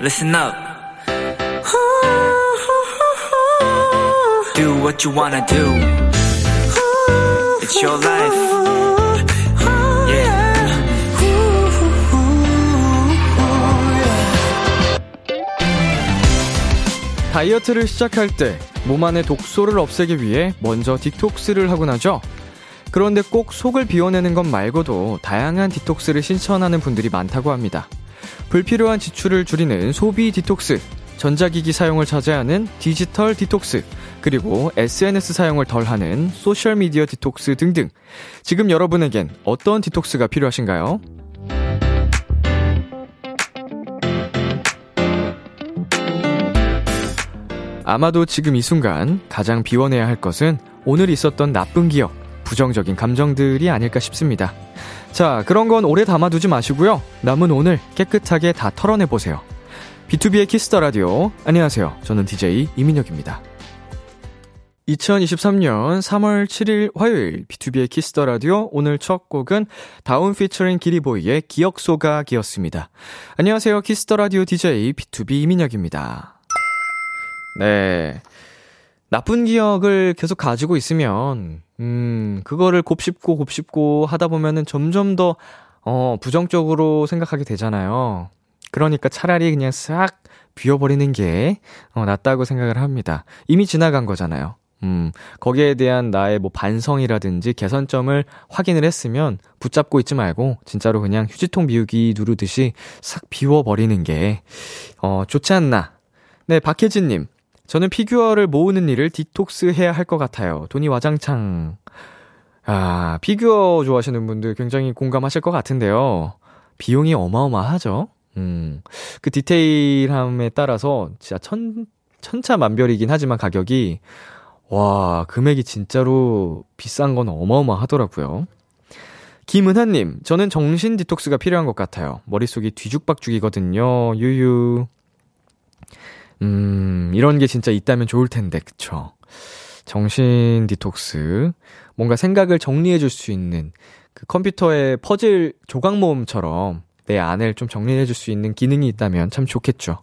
listen up. Do what you wanna do. It's your life. Yeah. 다이어트를 시작할 때 몸 안의 독소를 없애기 위해 먼저 디톡스를 하곤 하죠. 그런데 꼭 속을 비워내는 것 말고도 다양한 디톡스를 신청하는 분들이 많다고 합니다. 불필요한 지출을 줄이는 소비 디톡스, 전자기기 사용을 자제하는 디지털 디톡스, 그리고 SNS 사용을 덜하는 소셜미디어 디톡스 등등. 지금 여러분에겐 어떤 디톡스가 필요하신가요? 아마도 지금 이 순간 가장 비워내야 할 것은 오늘 있었던 나쁜 기억, 부정적인 감정들이 아닐까 싶습니다. 자, 그런 건 오래 담아두지 마시고요. 남은 오늘 깨끗하게 다 털어내보세요. BTOB의 키스 더 라디오. 안녕하세요. 저는 DJ 이민혁입니다. 2023년 3월 7일 화요일 BTOB의 키스 더 라디오 오늘 첫 곡은 다운 피처링 기리보이의 기억 소각이었습니다. 안녕하세요. 키스 더 라디오 DJ BTOB 이민혁입니다. 네. 나쁜 기억을 계속 가지고 있으면, 음, 그거를 곱씹고 곱씹고 하다 보면은 점점 더, 어, 부정적으로 생각하게 되잖아요. 그러니까 차라리 그냥 싹 비워버리는 게, 어, 낫다고 생각을 합니다. 이미 지나간 거잖아요. 음, 거기에 대한 나의 뭐 반성이라든지 개선점을 확인을 했으면 붙잡고 있지 말고, 진짜로 그냥 휴지통 비우기 누르듯이 싹 비워버리는 게, 어, 좋지 않나. 네, 박혜진님. 저는 피규어를 모으는 일을 디톡스 해야 할 것 같아요. 돈이 와장창. 아, 피규어 좋아하시는 분들 굉장히 공감하실 것 같은데요. 비용이 어마어마하죠? 음, 그 디테일함에 따라서 진짜 천, 천차만별이긴 하지만 가격이, 와, 금액이 진짜로 비싼 건 어마어마하더라고요. 김은하님, 저는 정신 디톡스가 필요한 것 같아요. 머릿속이 뒤죽박죽이거든요. 유유. 음, 이런 게 진짜 있다면 좋을 텐데, 그쵸? 정신 디톡스. 뭔가 생각을 정리해 줄 수 있는 그 컴퓨터의 퍼즐 조각 모음처럼 내 안을 좀 정리해 줄 수 있는 기능이 있다면 참 좋겠죠.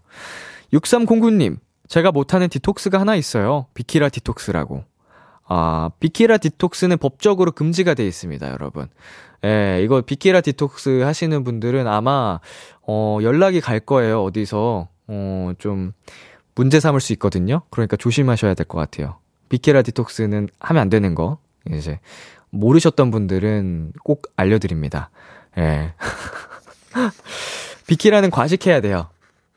6309님, 제가 못하는 디톡스가 하나 있어요. 비키라 디톡스라고. 아, 비키라 디톡스는 법적으로 금지가 돼 있습니다, 여러분. 예, 이거 비키라 디톡스 하시는 분들은 아마, 어, 연락이 갈 거예요, 어디서. 어, 좀, 문제 삼을 수 있거든요? 그러니까 조심하셔야 될 것 같아요. 비키라 디톡스는 하면 안 되는 거. 이제, 모르셨던 분들은 꼭 알려드립니다. 예. 비키라는 과식해야 돼요.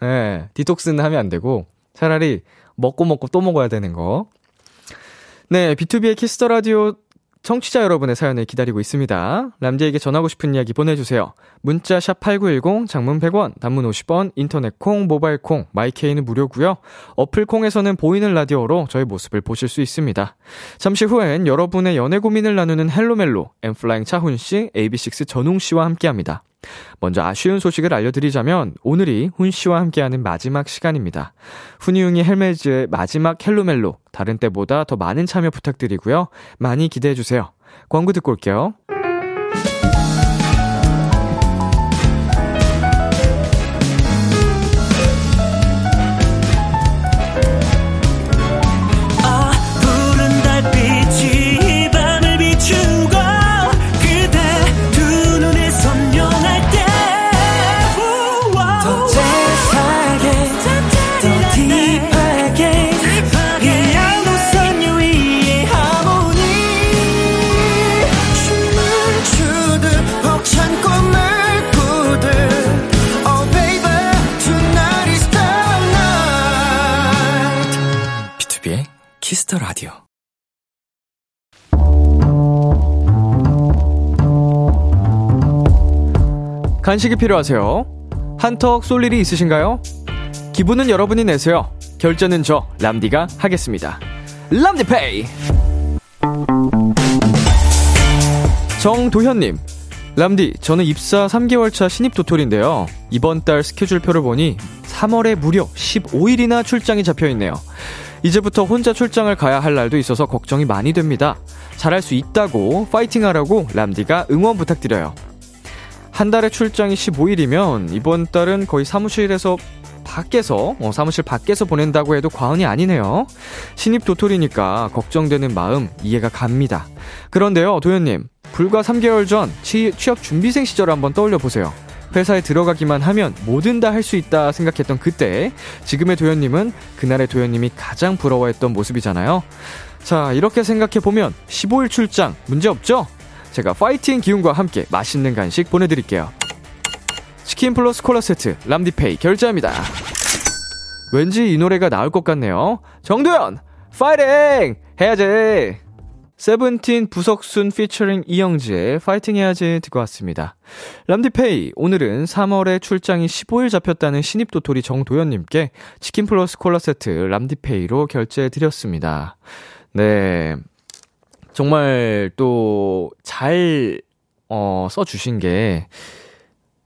예. 디톡스는 하면 안 되고, 차라리 먹고 먹고 또 먹어야 되는 거. 네, BTOB의 키스 더 라디오 청취자 여러분의 사연을 기다리고 있습니다. 람디에게 전하고 싶은 이야기 보내주세요. 문자 샵 8910, 장문 100원, 단문 50원, 인터넷 콩, 모바일 콩, My K는 무료고요. 어플 콩에서는 보이는 라디오로 저희 모습을 보실 수 있습니다. 잠시 후엔 여러분의 연애 고민을 나누는 헬로멜로, 엔플라잉 차훈 씨, AB6IX 전웅 씨와 함께합니다. 먼저 아쉬운 소식을 알려드리자면 오늘이 훈 씨와 함께하는 마지막 시간입니다. 훈이웅이 헬메즈의 마지막 헬로멜로 다른 때보다 더 많은 참여 부탁드리고요. 많이 기대해 주세요. 광고 듣고 올게요. 키스 더 라디오. 간식이 필요하세요? 한턱 쏠 일이 있으신가요? 기분은 여러분이 내세요. 결제는 저 람디가 하겠습니다. 람디페이. 정도현님, 람디, 저는 입사 3개월 차 신입 도토리인데요. 이번 달 스케줄표를 보니 3월에 무려 15일이나 출장이 잡혀 있네요. 이제부터 혼자 출장을 가야 할 날도 있어서 걱정이 많이 됩니다. 잘할 수 있다고 파이팅 하라고 람디가 응원 부탁드려요. 한 달에 출장이 15일이면 이번 달은 거의 사무실에서 밖에서, 어, 사무실 밖에서 보낸다고 해도 과언이 아니네요. 신입 도토리니까 걱정되는 마음 이해가 갑니다. 그런데요, 도현님. 불과 3개월 전 취, 취업 준비생 시절 한번 떠올려 보세요. 회사에 들어가기만 하면 뭐든 다 할 수 있다 생각했던 그때, 지금의 도현님은 그날의 도현님이 가장 부러워했던 모습이잖아요. 자, 이렇게 생각해보면 15일 출장 문제 없죠? 제가 파이팅 기운과 함께 맛있는 간식 보내드릴게요. 치킨 플러스 콜라 세트 람디페이 결제합니다. 왠지 이 노래가 나올 것 같네요. 정도현 파이팅 해야지. 세븐틴 부석순 피처링 이영지의 파이팅 해야지 듣고 왔습니다. 람디페이 오늘은 3월에 출장이 15일 잡혔다는 신입 도토리 정도현님께 치킨 플러스 콜라 세트 람디페이로 결제해 드렸습니다. 네. 정말 또 잘, 어, 써주신 게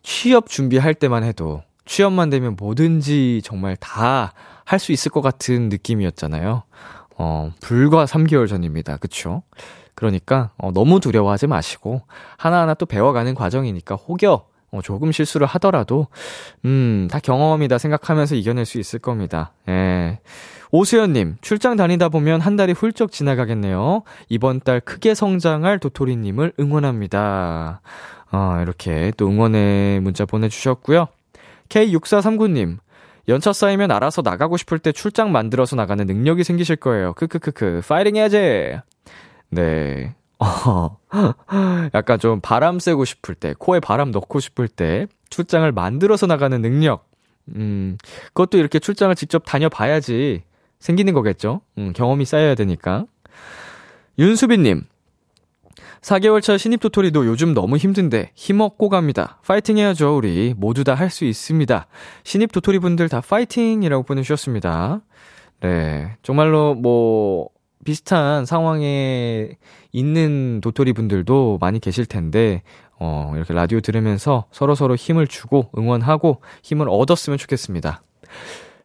취업 준비할 때만 해도 취업만 되면 뭐든지 정말 다 할 수 있을 것 같은 느낌이었잖아요. 어, 불과 3개월 전입니다. 그쵸? 그러니까, 어, 너무 두려워하지 마시고, 하나하나 또 배워가는 과정이니까 혹여, 어, 조금 실수를 하더라도, 음, 다 경험이다 생각하면서 이겨낼 수 있을 겁니다. 예. 오수연님, 출장 다니다 보면 한 달이 훌쩍 지나가겠네요. 이번 달 크게 성장할 도토리님을 응원합니다. 어, 이렇게 또 응원의 문자 보내주셨고요. K6439님, 연차 쌓이면 알아서 나가고 싶을 때 출장 만들어서 나가는 능력이 생기실 거예요. 크크크크, 파이팅 해야지! 네. 어, 약간 좀 바람 쐬고 싶을 때, 코에 바람 넣고 싶을 때, 출장을 만들어서 나가는 능력. 음, 그것도 이렇게 출장을 직접 다녀봐야지 생기는 거겠죠? 음, 경험이 쌓여야 되니까. 윤수빈님, 4개월 차 신입 도토리도 요즘 너무 힘든데 힘없고 갑니다. 파이팅 해야죠, 우리. 모두 다 할 수 있습니다. 신입 도토리 분들 다 파이팅이라고 보내주셨습니다. 네. 정말로 뭐, 비슷한 상황에 있는 도토리 분들도 많이 계실 텐데, 어, 이렇게 라디오 들으면서 서로서로 힘을 주고 응원하고 힘을 얻었으면 좋겠습니다.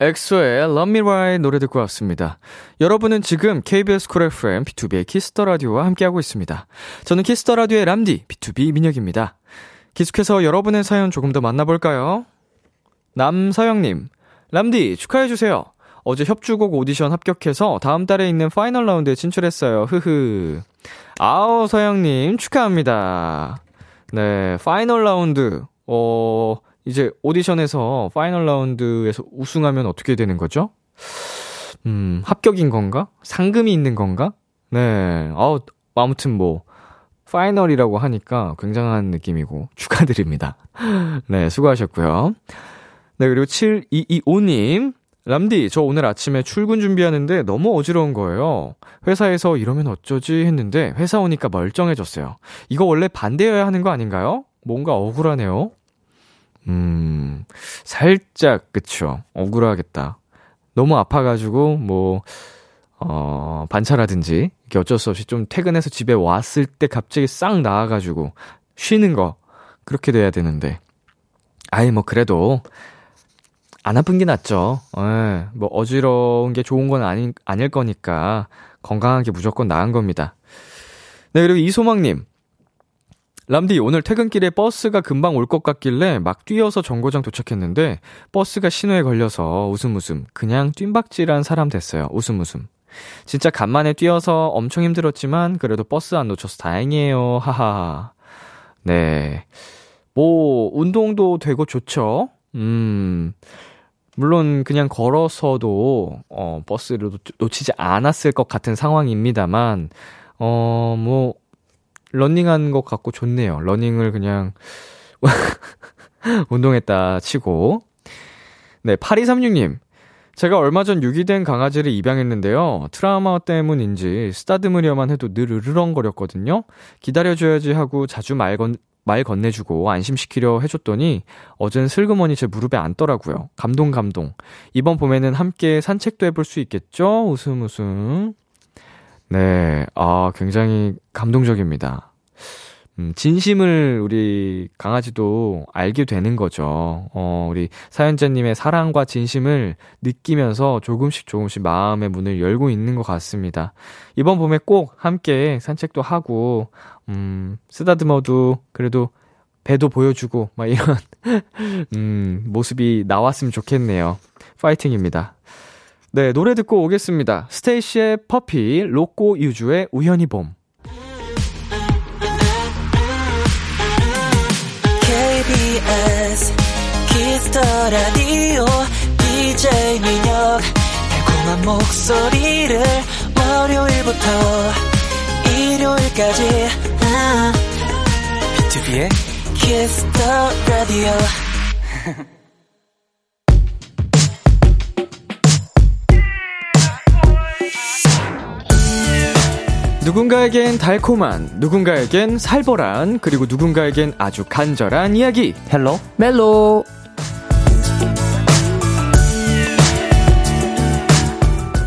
엑소의 Love Me Right 노래 듣고 왔습니다. 여러분은 지금 KBS 쿨 FM B2B의 키스터 라디오와 함께하고 있습니다. 저는 키스터 라디오의 람디 B2B 민혁입니다. 계속해서 여러분의 사연 조금 더 만나볼까요? 남서영님, 람디 축하해주세요. 어제 협주곡 오디션 합격해서 다음 달에 있는 파이널 라운드에 진출했어요. 흐흐. 아우, 서영님, 축하합니다. 네, 파이널 라운드. 어, 이제 오디션에서 파이널 라운드에서 우승하면 어떻게 되는 거죠? 음, 합격인 건가? 상금이 있는 건가? 네. 아우, 아무튼 뭐, 파이널이라고 하니까 굉장한 느낌이고, 축하드립니다. 네, 수고하셨고요. 네, 그리고 7225님. 람디, 저 오늘 아침에 출근 준비하는데 너무 어지러운 거예요. 회사에서 이러면 어쩌지 했는데 회사 오니까 멀쩡해졌어요. 이거 원래 반대여야 하는 거 아닌가요? 뭔가 억울하네요. 음, 살짝, 그쵸. 억울하겠다. 너무 아파가지고, 뭐, 어, 반차라든지, 이게 어쩔 수 없이 좀 퇴근해서 집에 왔을 때 갑자기 싹 나와가지고, 쉬는 거, 그렇게 돼야 되는데. 아이, 뭐, 그래도, 안 아픈 게 낫죠. 예, 뭐, 어지러운 게 좋은 건 아니, 아닐 거니까, 건강하게 무조건 나은 겁니다. 네, 그리고 이소망님. 람디, 오늘 퇴근길에 버스가 금방 올 것 같길래 막 뛰어서 정거장 도착했는데 버스가 신호에 걸려서 웃음 웃음 그냥 뜀박질한 사람 됐어요. 웃음 웃음. 진짜 간만에 뛰어서 엄청 힘들었지만 그래도 버스 안 놓쳐서 다행이에요. 하하. 네. 뭐 운동도 되고 좋죠. 음. 물론 그냥 걸어서도 어 버스를 놓치지 않았을 것 같은 상황입니다만 어뭐 러닝한 것 같고 좋네요. 러닝을 그냥 운동했다 치고. 네, 8236님. 제가 얼마 전 유기된 강아지를 입양했는데요. 트라우마 때문인지 쓰다듬으려만 해도 늘 으르렁거렸거든요. 기다려줘야지 하고 자주 말, 건, 말 건네주고 안심시키려 해줬더니 어젠 슬그머니 제 무릎에 앉더라고요. 감동 감동. 이번 봄에는 함께 산책도 해볼 수 있겠죠? 웃음 웃음. 네, 아, 굉장히 감동적입니다. 음, 진심을 우리 강아지도 알게 되는 거죠. 어, 우리 사연자님의 사랑과 진심을 느끼면서 조금씩 조금씩 마음의 문을 열고 있는 것 같습니다. 이번 봄에 꼭 함께 산책도 하고, 음, 쓰다듬어도 그래도 배도 보여주고, 막 이런, 음, 모습이 나왔으면 좋겠네요. 파이팅입니다. 네, 노래 듣고 오겠습니다. STAYC의 Poppy, 로꼬 유주의 우연히 봄. KBS Kiss the Radio DJ 민혁 달콤한 목소리를 월요일부터 일요일까지 아, BTOB의 Kiss the Radio 누군가에겐 달콤한, 누군가에겐 살벌한, 그리고 누군가에겐 아주 간절한 이야기. Hello 멜로.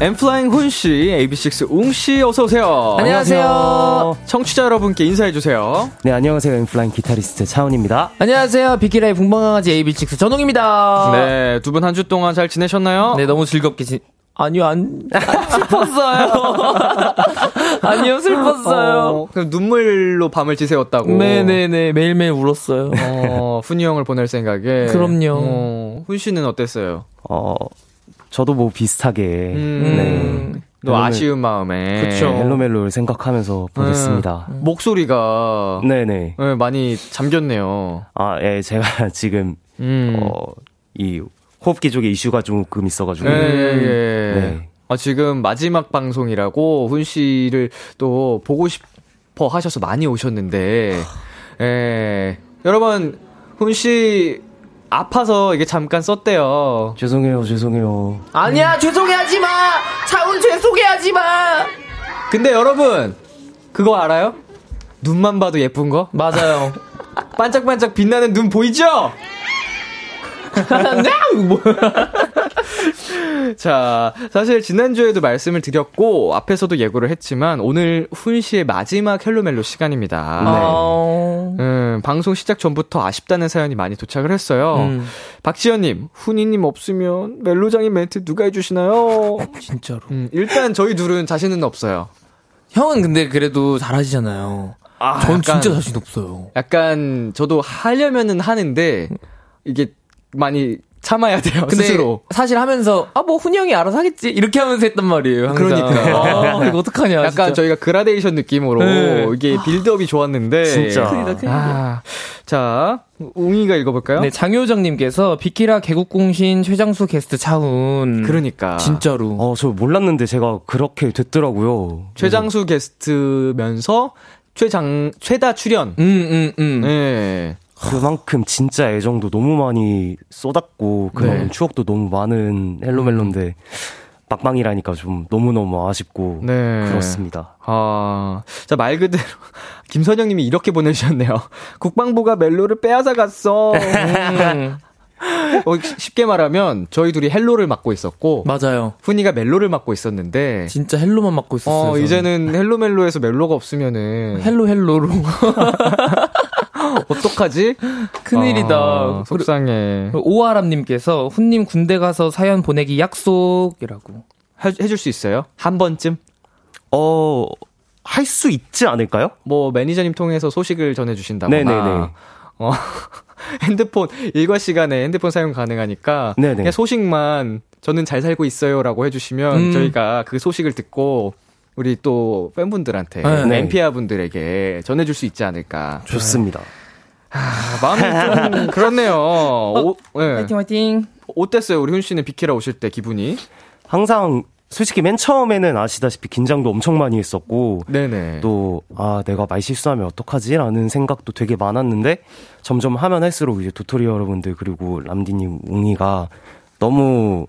엠플라잉 훈씨, AB6 웅씨, 어서오세요. 안녕하세요. 청취자 여러분께 인사해주세요. 네 안녕하세요 인플라잉 기타리스트 차훈입니다 안녕하세요. 비키라의 붕방강아지 AB6 전홍입니다. 네, 두 분 한 주 동안 잘 지내셨나요? 네, 너무 즐겁게 지... 아니요, 안, 안 슬펐어요. 아니요, 슬펐어요. 어, 그럼 눈물로 밤을 지새웠다고. 네네네, 매일매일 울었어요. 어, 훈이 형을 보낼 생각에. 그럼요. 어, 훈 씨는 어땠어요? 어 저도 뭐 비슷하게 음, 네 또 Hello 멜- 아쉬운 마음에. 그쵸. Hello 멜로를 생각하면서 보냈습니다 음, 목소리가. 네네 네, 많이 잠겼네요. 아예 제가 지금 음. 어 이 호흡기 쪽에 이슈가 조금 있어가지고 예, 예, 예. 네. 아, 지금 마지막 방송이라고 훈 씨를 또 보고 싶어 하셔서 많이 오셨는데, 예. 여러분, 훈 씨 아파서 이게 잠깐 썼대요. 죄송해요 죄송해요 아니야, 죄송해하지 마! 차운 죄송해하지 마! 근데 여러분, 그거 알아요? 눈만 봐도 예쁜 거? 맞아요. 반짝반짝 빛나는 눈 보이죠? 네? 뭐. 자, 사실 지난주에도 말씀을 드렸고, 앞에서도 예고를 했지만, 오늘 훈 씨의 마지막 헬로멜로 시간입니다. 어... 음, 방송 시작 전부터 아쉽다는 사연이 많이 도착을 했어요. 음, 박지현님, 훈이님 없으면 멜로장인 멘트 누가 해주시나요? 진짜로. 음, 일단 저희 둘은 자신은 없어요. 형은 근데 그래도 잘하시잖아요. 아, 전 약간- 진짜 자신 없어요. 약간 저도 하려면은 하는데 이게 많이 참아야 돼요 근데 스스로. 사실 하면서 아 뭐 훈이 형이 알아서 하겠지 이렇게 하면서 했단 말이에요. 항상. 그러니까. 아, 이거 어떡하냐. 약간 진짜. 저희가 그라데이션 느낌으로 네. 이게 빌드업이 좋았는데 진짜. 큰일이다, 큰일이다. 아, 자 웅이가 읽어볼까요? 네, 장효정님께서 비키라 개국공신 최장수 게스트 차훈. 그러니까 진짜로. 어저 몰랐는데 제가 그렇게 됐더라고요 최장수 게스트면서 최장 최다 출연. 음, 음, 음. 네. 그만큼 진짜 애정도 너무 많이 쏟았고 그만큼 네. 추억도 너무 많은 헬로멜로인데 막방이라니까 좀 너무너무 아쉽고 네. 그렇습니다. 아, 자, 말 그대로, 김선영 님이 이렇게 보내주셨네요. 국방부가 멜로를 빼앗아 갔어. 음. 어, 쉽게 말하면, 저희 둘이 Hello를 맡고 있었고, 맞아요. 훈이가 멜로를 맡고 있었는데, 진짜 Hello만 맡고 있었어요. 어. 이제는 Hello 멜로에서 멜로가 없으면은, Hello Hello로. 어떡하지? 큰일이다. 아, 속상해. 오아람님께서 훈님 군대 가서 사연 보내기 약속이라고. 해, 해줄 수 있어요? 한 번쯤? 어, 할 수 있지 않을까요? 뭐, 매니저님 통해서 소식을 전해주신다거나. 네네네. 어, 핸드폰, 일과 시간에 핸드폰 사용 가능하니까. 네네. 그냥 소식만, 저는 잘 살고 있어요 라고 해주시면, 음. 저희가 그 소식을 듣고, 우리 또 팬분들한테, 네. 네. 엠피아 분들에게 전해줄 수 있지 않을까. 좋습니다. 아, 마음이 좀 그렇네요. 오, 네. 화이팅 화이팅. 어땠어요? 우리 훈 씨는 비키라 오실 때 기분이? 항상 솔직히 맨 처음에는 아시다시피 긴장도 엄청 많이 했었고 네네. 또아 내가 말 실수하면 어떡하지라는 생각도 되게 많았는데 점점 하면 할수록 이제 도토리 여러분들 그리고 람디님 웅이가 너무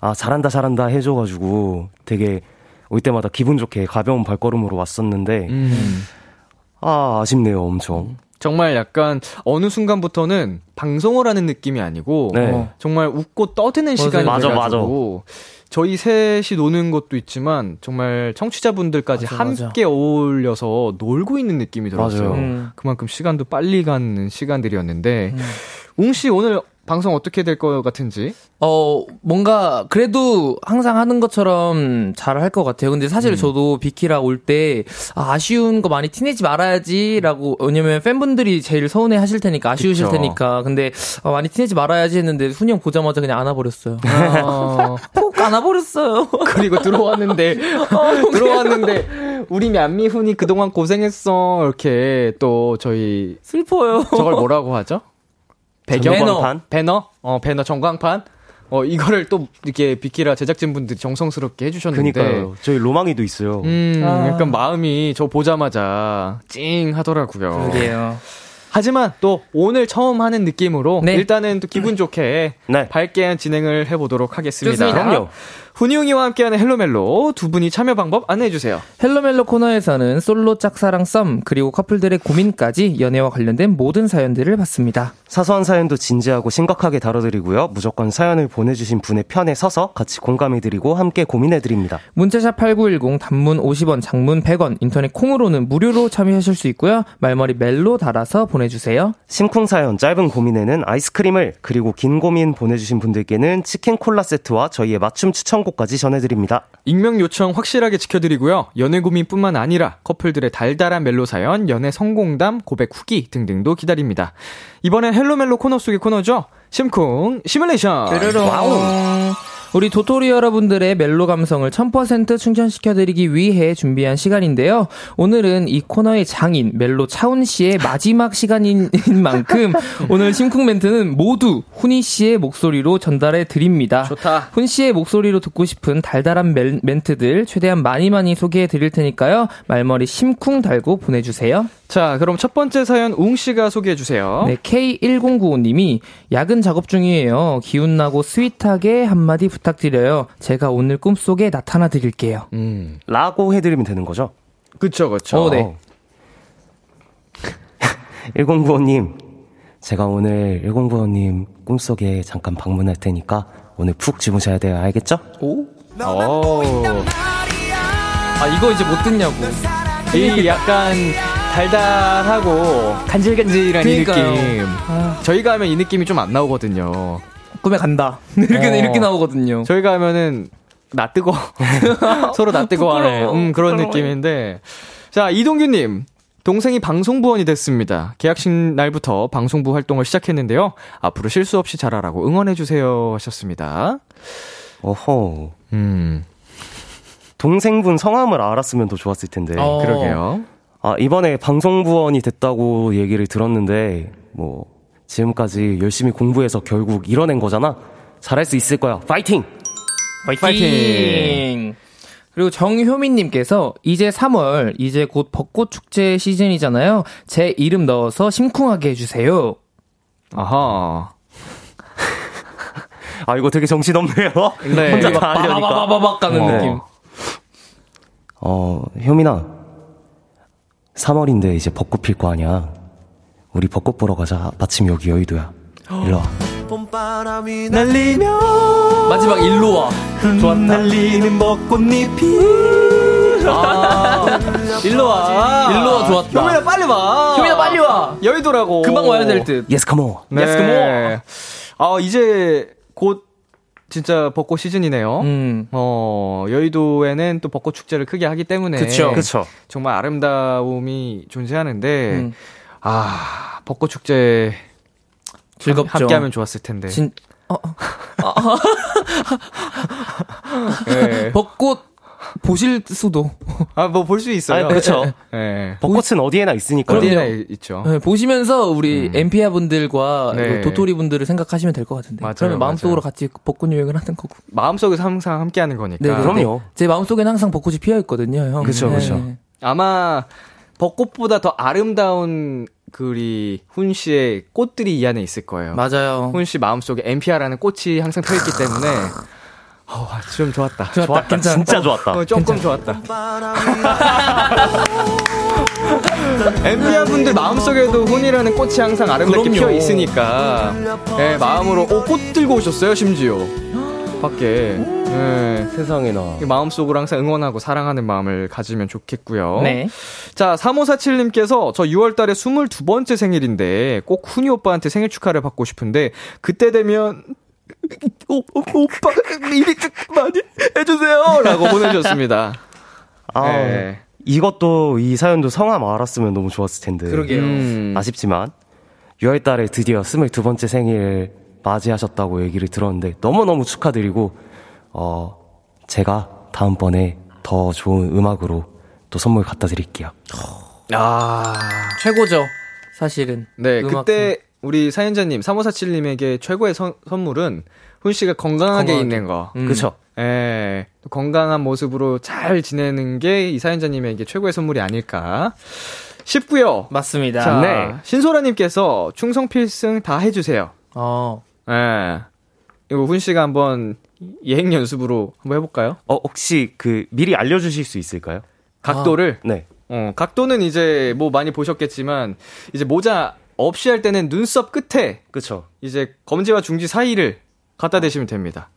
아 잘한다 잘한다 해줘가지고 되게 올 때마다 기분 좋게 가벼운 발걸음으로 왔었는데 음. 아 아쉽네요 엄청 정말 약간 어느 순간부터는 방송을 하는 느낌이 아니고 네. 어, 정말 웃고 떠드는 맞아요. 시간이 맞아, 돼가지고 저희 셋이 노는 것도 있지만 정말 청취자분들까지 맞아, 함께 어울려서 놀고 있는 느낌이 들었어요. 음. 그만큼 시간도 빨리 가는 시간들이었는데 음. 웅씨 오늘 방송 어떻게 될 것 같은지? 어, 뭔가, 그래도 항상 하는 것처럼 잘 할 것 같아요. 근데 사실 저도 비키라 올 때, 아, 아쉬운 거 많이 티내지 말아야지라고, 왜냐면 팬분들이 제일 서운해 하실 테니까, 아쉬우실 그쵸. 테니까. 근데, 아, 많이 티내지 말아야지 했는데, 훈이 형 보자마자 그냥 안아버렸어요. 어, 꼭 안아버렸어요. 그리고 들어왔는데 들어왔는데 우리 얀미훈이 그동안 고생했어 이렇게 또 저희 슬퍼요. 저걸 뭐라고 하죠? 배경 전광판? 배너 어 배너 전광판 어 이거를 또 이렇게 비키라 제작진 분들이 정성스럽게 해주셨는데 그니까요. 저희 로망이도 있어요. 음 아. 약간 마음이 저 보자마자 찡 하더라고요. 그게요. 하지만 또 오늘 처음 하는 느낌으로 네. 일단은 또 기분 좋게 네. 밝게 진행을 해보도록 하겠습니다. 좋습니다. 그럼요. 훈이 웅이와 함께하는 Hello 멜로 두 분이 참여 방법 안내해주세요. Hello 멜로 코너에서는 솔로 짝사랑 썸, 그리고 커플들의 고민까지 연애와 관련된 모든 사연들을 받습니다. 사소한 사연도 진지하고 심각하게 다뤄드리고요. 무조건 사연을 보내주신 분의 편에 서서 같이 공감해드리고 함께 고민해드립니다. 문자샵 8910 단문 50원, 장문 100원, 인터넷 콩으로는 무료로 참여하실 수 있고요. 말머리 멜로 달아서 보내주세요. 심쿵 사연, 짧은 고민에는 아이스크림을, 그리고 긴 고민 보내주신 분들께는 치킨 콜라 세트와 저희의 맞춤 추천 곡까지 전해드립니다. 익명 요청 확실하게 지켜드리고요. 연애 고민뿐만 아니라 커플들의 달달한 멜로 사연, 연애 성공담, 고백 후기 등등도 기다립니다. 이번엔 Hello 멜로 코너 속의 코너죠. 심쿵 시뮬레이션. Wow. 우리 도토리 여러분들의 멜로 감성을 1000% 충전시켜드리기 위해 준비한 시간인데요. 오늘은 이 코너의 장인, 멜로 차훈 씨의 마지막 시간인 만큼 오늘 심쿵 멘트는 모두 훈이 씨의 목소리로 전달해 드립니다. 좋다. 훈 씨의 목소리로 듣고 싶은 달달한 멜- 멘트들 최대한 많이 많이 소개해 드릴 테니까요. 말머리 심쿵 달고 보내주세요. 자, 그럼 첫 번째 사연 웅 씨가 소개해 주세요. 네, K1095님이 야근 작업 중이에요. 기운 나고 스윗하게 한마디 부탁드려요. 제가 오늘 꿈속에 나타나 드릴게요. 음, 라고 해드리면 되는 거죠? 그쵸, 그쵸. 어, 네. 1095님, 제가 오늘 1095님 꿈속에 잠깐 방문할 테니까 오늘 푹 주무셔야 돼요. 알겠죠? 오? 오. 아, 이거 이제 못 듣냐고. 이 약간 달달하고 간질간질한 이 그러니까요. 느낌. 아. 저희가 하면 이 느낌이 좀 안 나오거든요. 꿈에 간다. 이렇게, 어. 이렇게 나오거든요. 저희가 하면은 나 뜨거 서로 나 뜨거 하는 부끄러워. 음, 그런 부끄러워요. 느낌인데 자 이동규님 동생이 방송부원이 됐습니다. 계약식 날부터 방송부 활동을 시작했는데요. 앞으로 실수 없이 잘하라고 응원해 주세요 하셨습니다. 어허. 음 동생분 성함을 알았으면 더 좋았을 텐데. 어. 그러게요. 아, 이번에 방송부원이 됐다고 얘기를 들었는데, 뭐, 지금까지 열심히 공부해서 결국 이뤄낸 거잖아? 잘할 수 있을 거야. 파이팅! 파이팅! 그리고 정효민님께서 이제 3월, 이제 곧 벚꽃 축제 시즌이잖아요. 제 이름 넣어서 심쿵하게 해주세요. 아하. 아, 이거 되게 정신없네요. 네. 혼자 다 하려니까. 바바바바박 가는 어. 느낌. 어, 효민아. 3월인데 이제 벚꽃 필 거 아니야. 우리 벚꽃 보러 가자. 마침 여기 여의도야. 일로 와. 날리며 마지막 일로 와. 좋았다. 날리는 벚꽃잎이 아, 일로 와. 일로 와, 좋았다. 효민아 빨리 와. 효민아, 빨리 와. 여의도라고. 금방 와야 될 듯. Yes, come on. 네. Yes, come on. 아, 이제 곧 진짜 벚꽃 시즌이네요. 음. 어, 여의도에는 또 벚꽃 축제를 크게 하기 때문에 그쵸. 그쵸. 정말 아름다움이 존재하는데 음. 아, 벚꽃 축제 즐겁죠. 함께 하면 좋았을 텐데. 진, 어, 어. 네. 벚꽃 보실 수도. 아, 뭐 볼 수 있어요. 아, 그쵸. 네. 벚꽃은 어디에나 있으니까요. 그럼요. 어디나 있죠. 네, 보시면서 우리 엠피아 분들과 네. 도토리 분들을 생각하시면 될 것 같은데. 맞아요, 그러면 마음속으로 맞아요. 같이 벚꽃 여행을 하는 거고. 마음속에서 항상 함께 하는 거니까. 네, 네. 그럼요. 제 마음속에는 항상 벚꽃이 피어 있거든요, 형. 네. 그쵸. 아마 벚꽃보다 더 아름다운 그 우리 훈 씨의 꽃들이 이 안에 있을 거예요. 맞아요. 훈 씨 마음속에 엠피아라는 꽃이 항상 펴 있기 때문에 어, 좀 좋았다. 좋았다. 좋았다. 괜찮아. 진짜 좋았다. 어, 조금 좋았다. 엠피아 분들 마음속에도 훈이라는 꽃이 항상 아름답게. 피어 있으니까 예, 마음으로 어, 꽃 들고 오셨어요 심지어. 밖에. 네. 세상에나. 마음속으로 항상 응원하고 사랑하는 마음을 가지면 좋겠고요. 네. 자, 3547님께서 저 6월 달에 22번째 생일인데 꼭 훈이 오빠한테 생일 축하를 받고 싶은데 그때 되면 오, 오, 오빠 미리 좀 많이 해주세요 라고 보내주셨습니다. 아, 네. 이것도 이 사연도 성함 알았으면 너무 좋았을 텐데. 그러게요. 음, 아쉽지만 6월 달에 드디어 22번째 생일 맞이하셨다고 얘기를 들었는데 너무너무 축하드리고 어 제가 다음번에 더 좋은 음악으로 또 선물 갖다 드릴게요. 아, 최고죠. 사실은. 네, 음악 그때 우리 사연자님 3547님에게 최고의 선, 선물은 훈 씨가 건강하게, 건강하게. 있는 거. 음. 그쵸? 예, 또 건강한 모습으로 잘 지내는 게 이 사연자님에게 최고의 선물이 아닐까 싶고요. 맞습니다. 자, 네. 신소라님께서 충성 필승 다 해주세요. 어. 예. 이거 훈 씨가 한번 예행 연습으로 한번 해볼까요? 어 혹시 그 미리 알려주실 수 있을까요? 각도를. 네. 어, 각도는 이제 뭐 많이 보셨겠지만 이제 모자 없이 할 때는 눈썹 끝에 그쵸. 이제 검지와 중지 사이를 갖다 대시면 됩니다.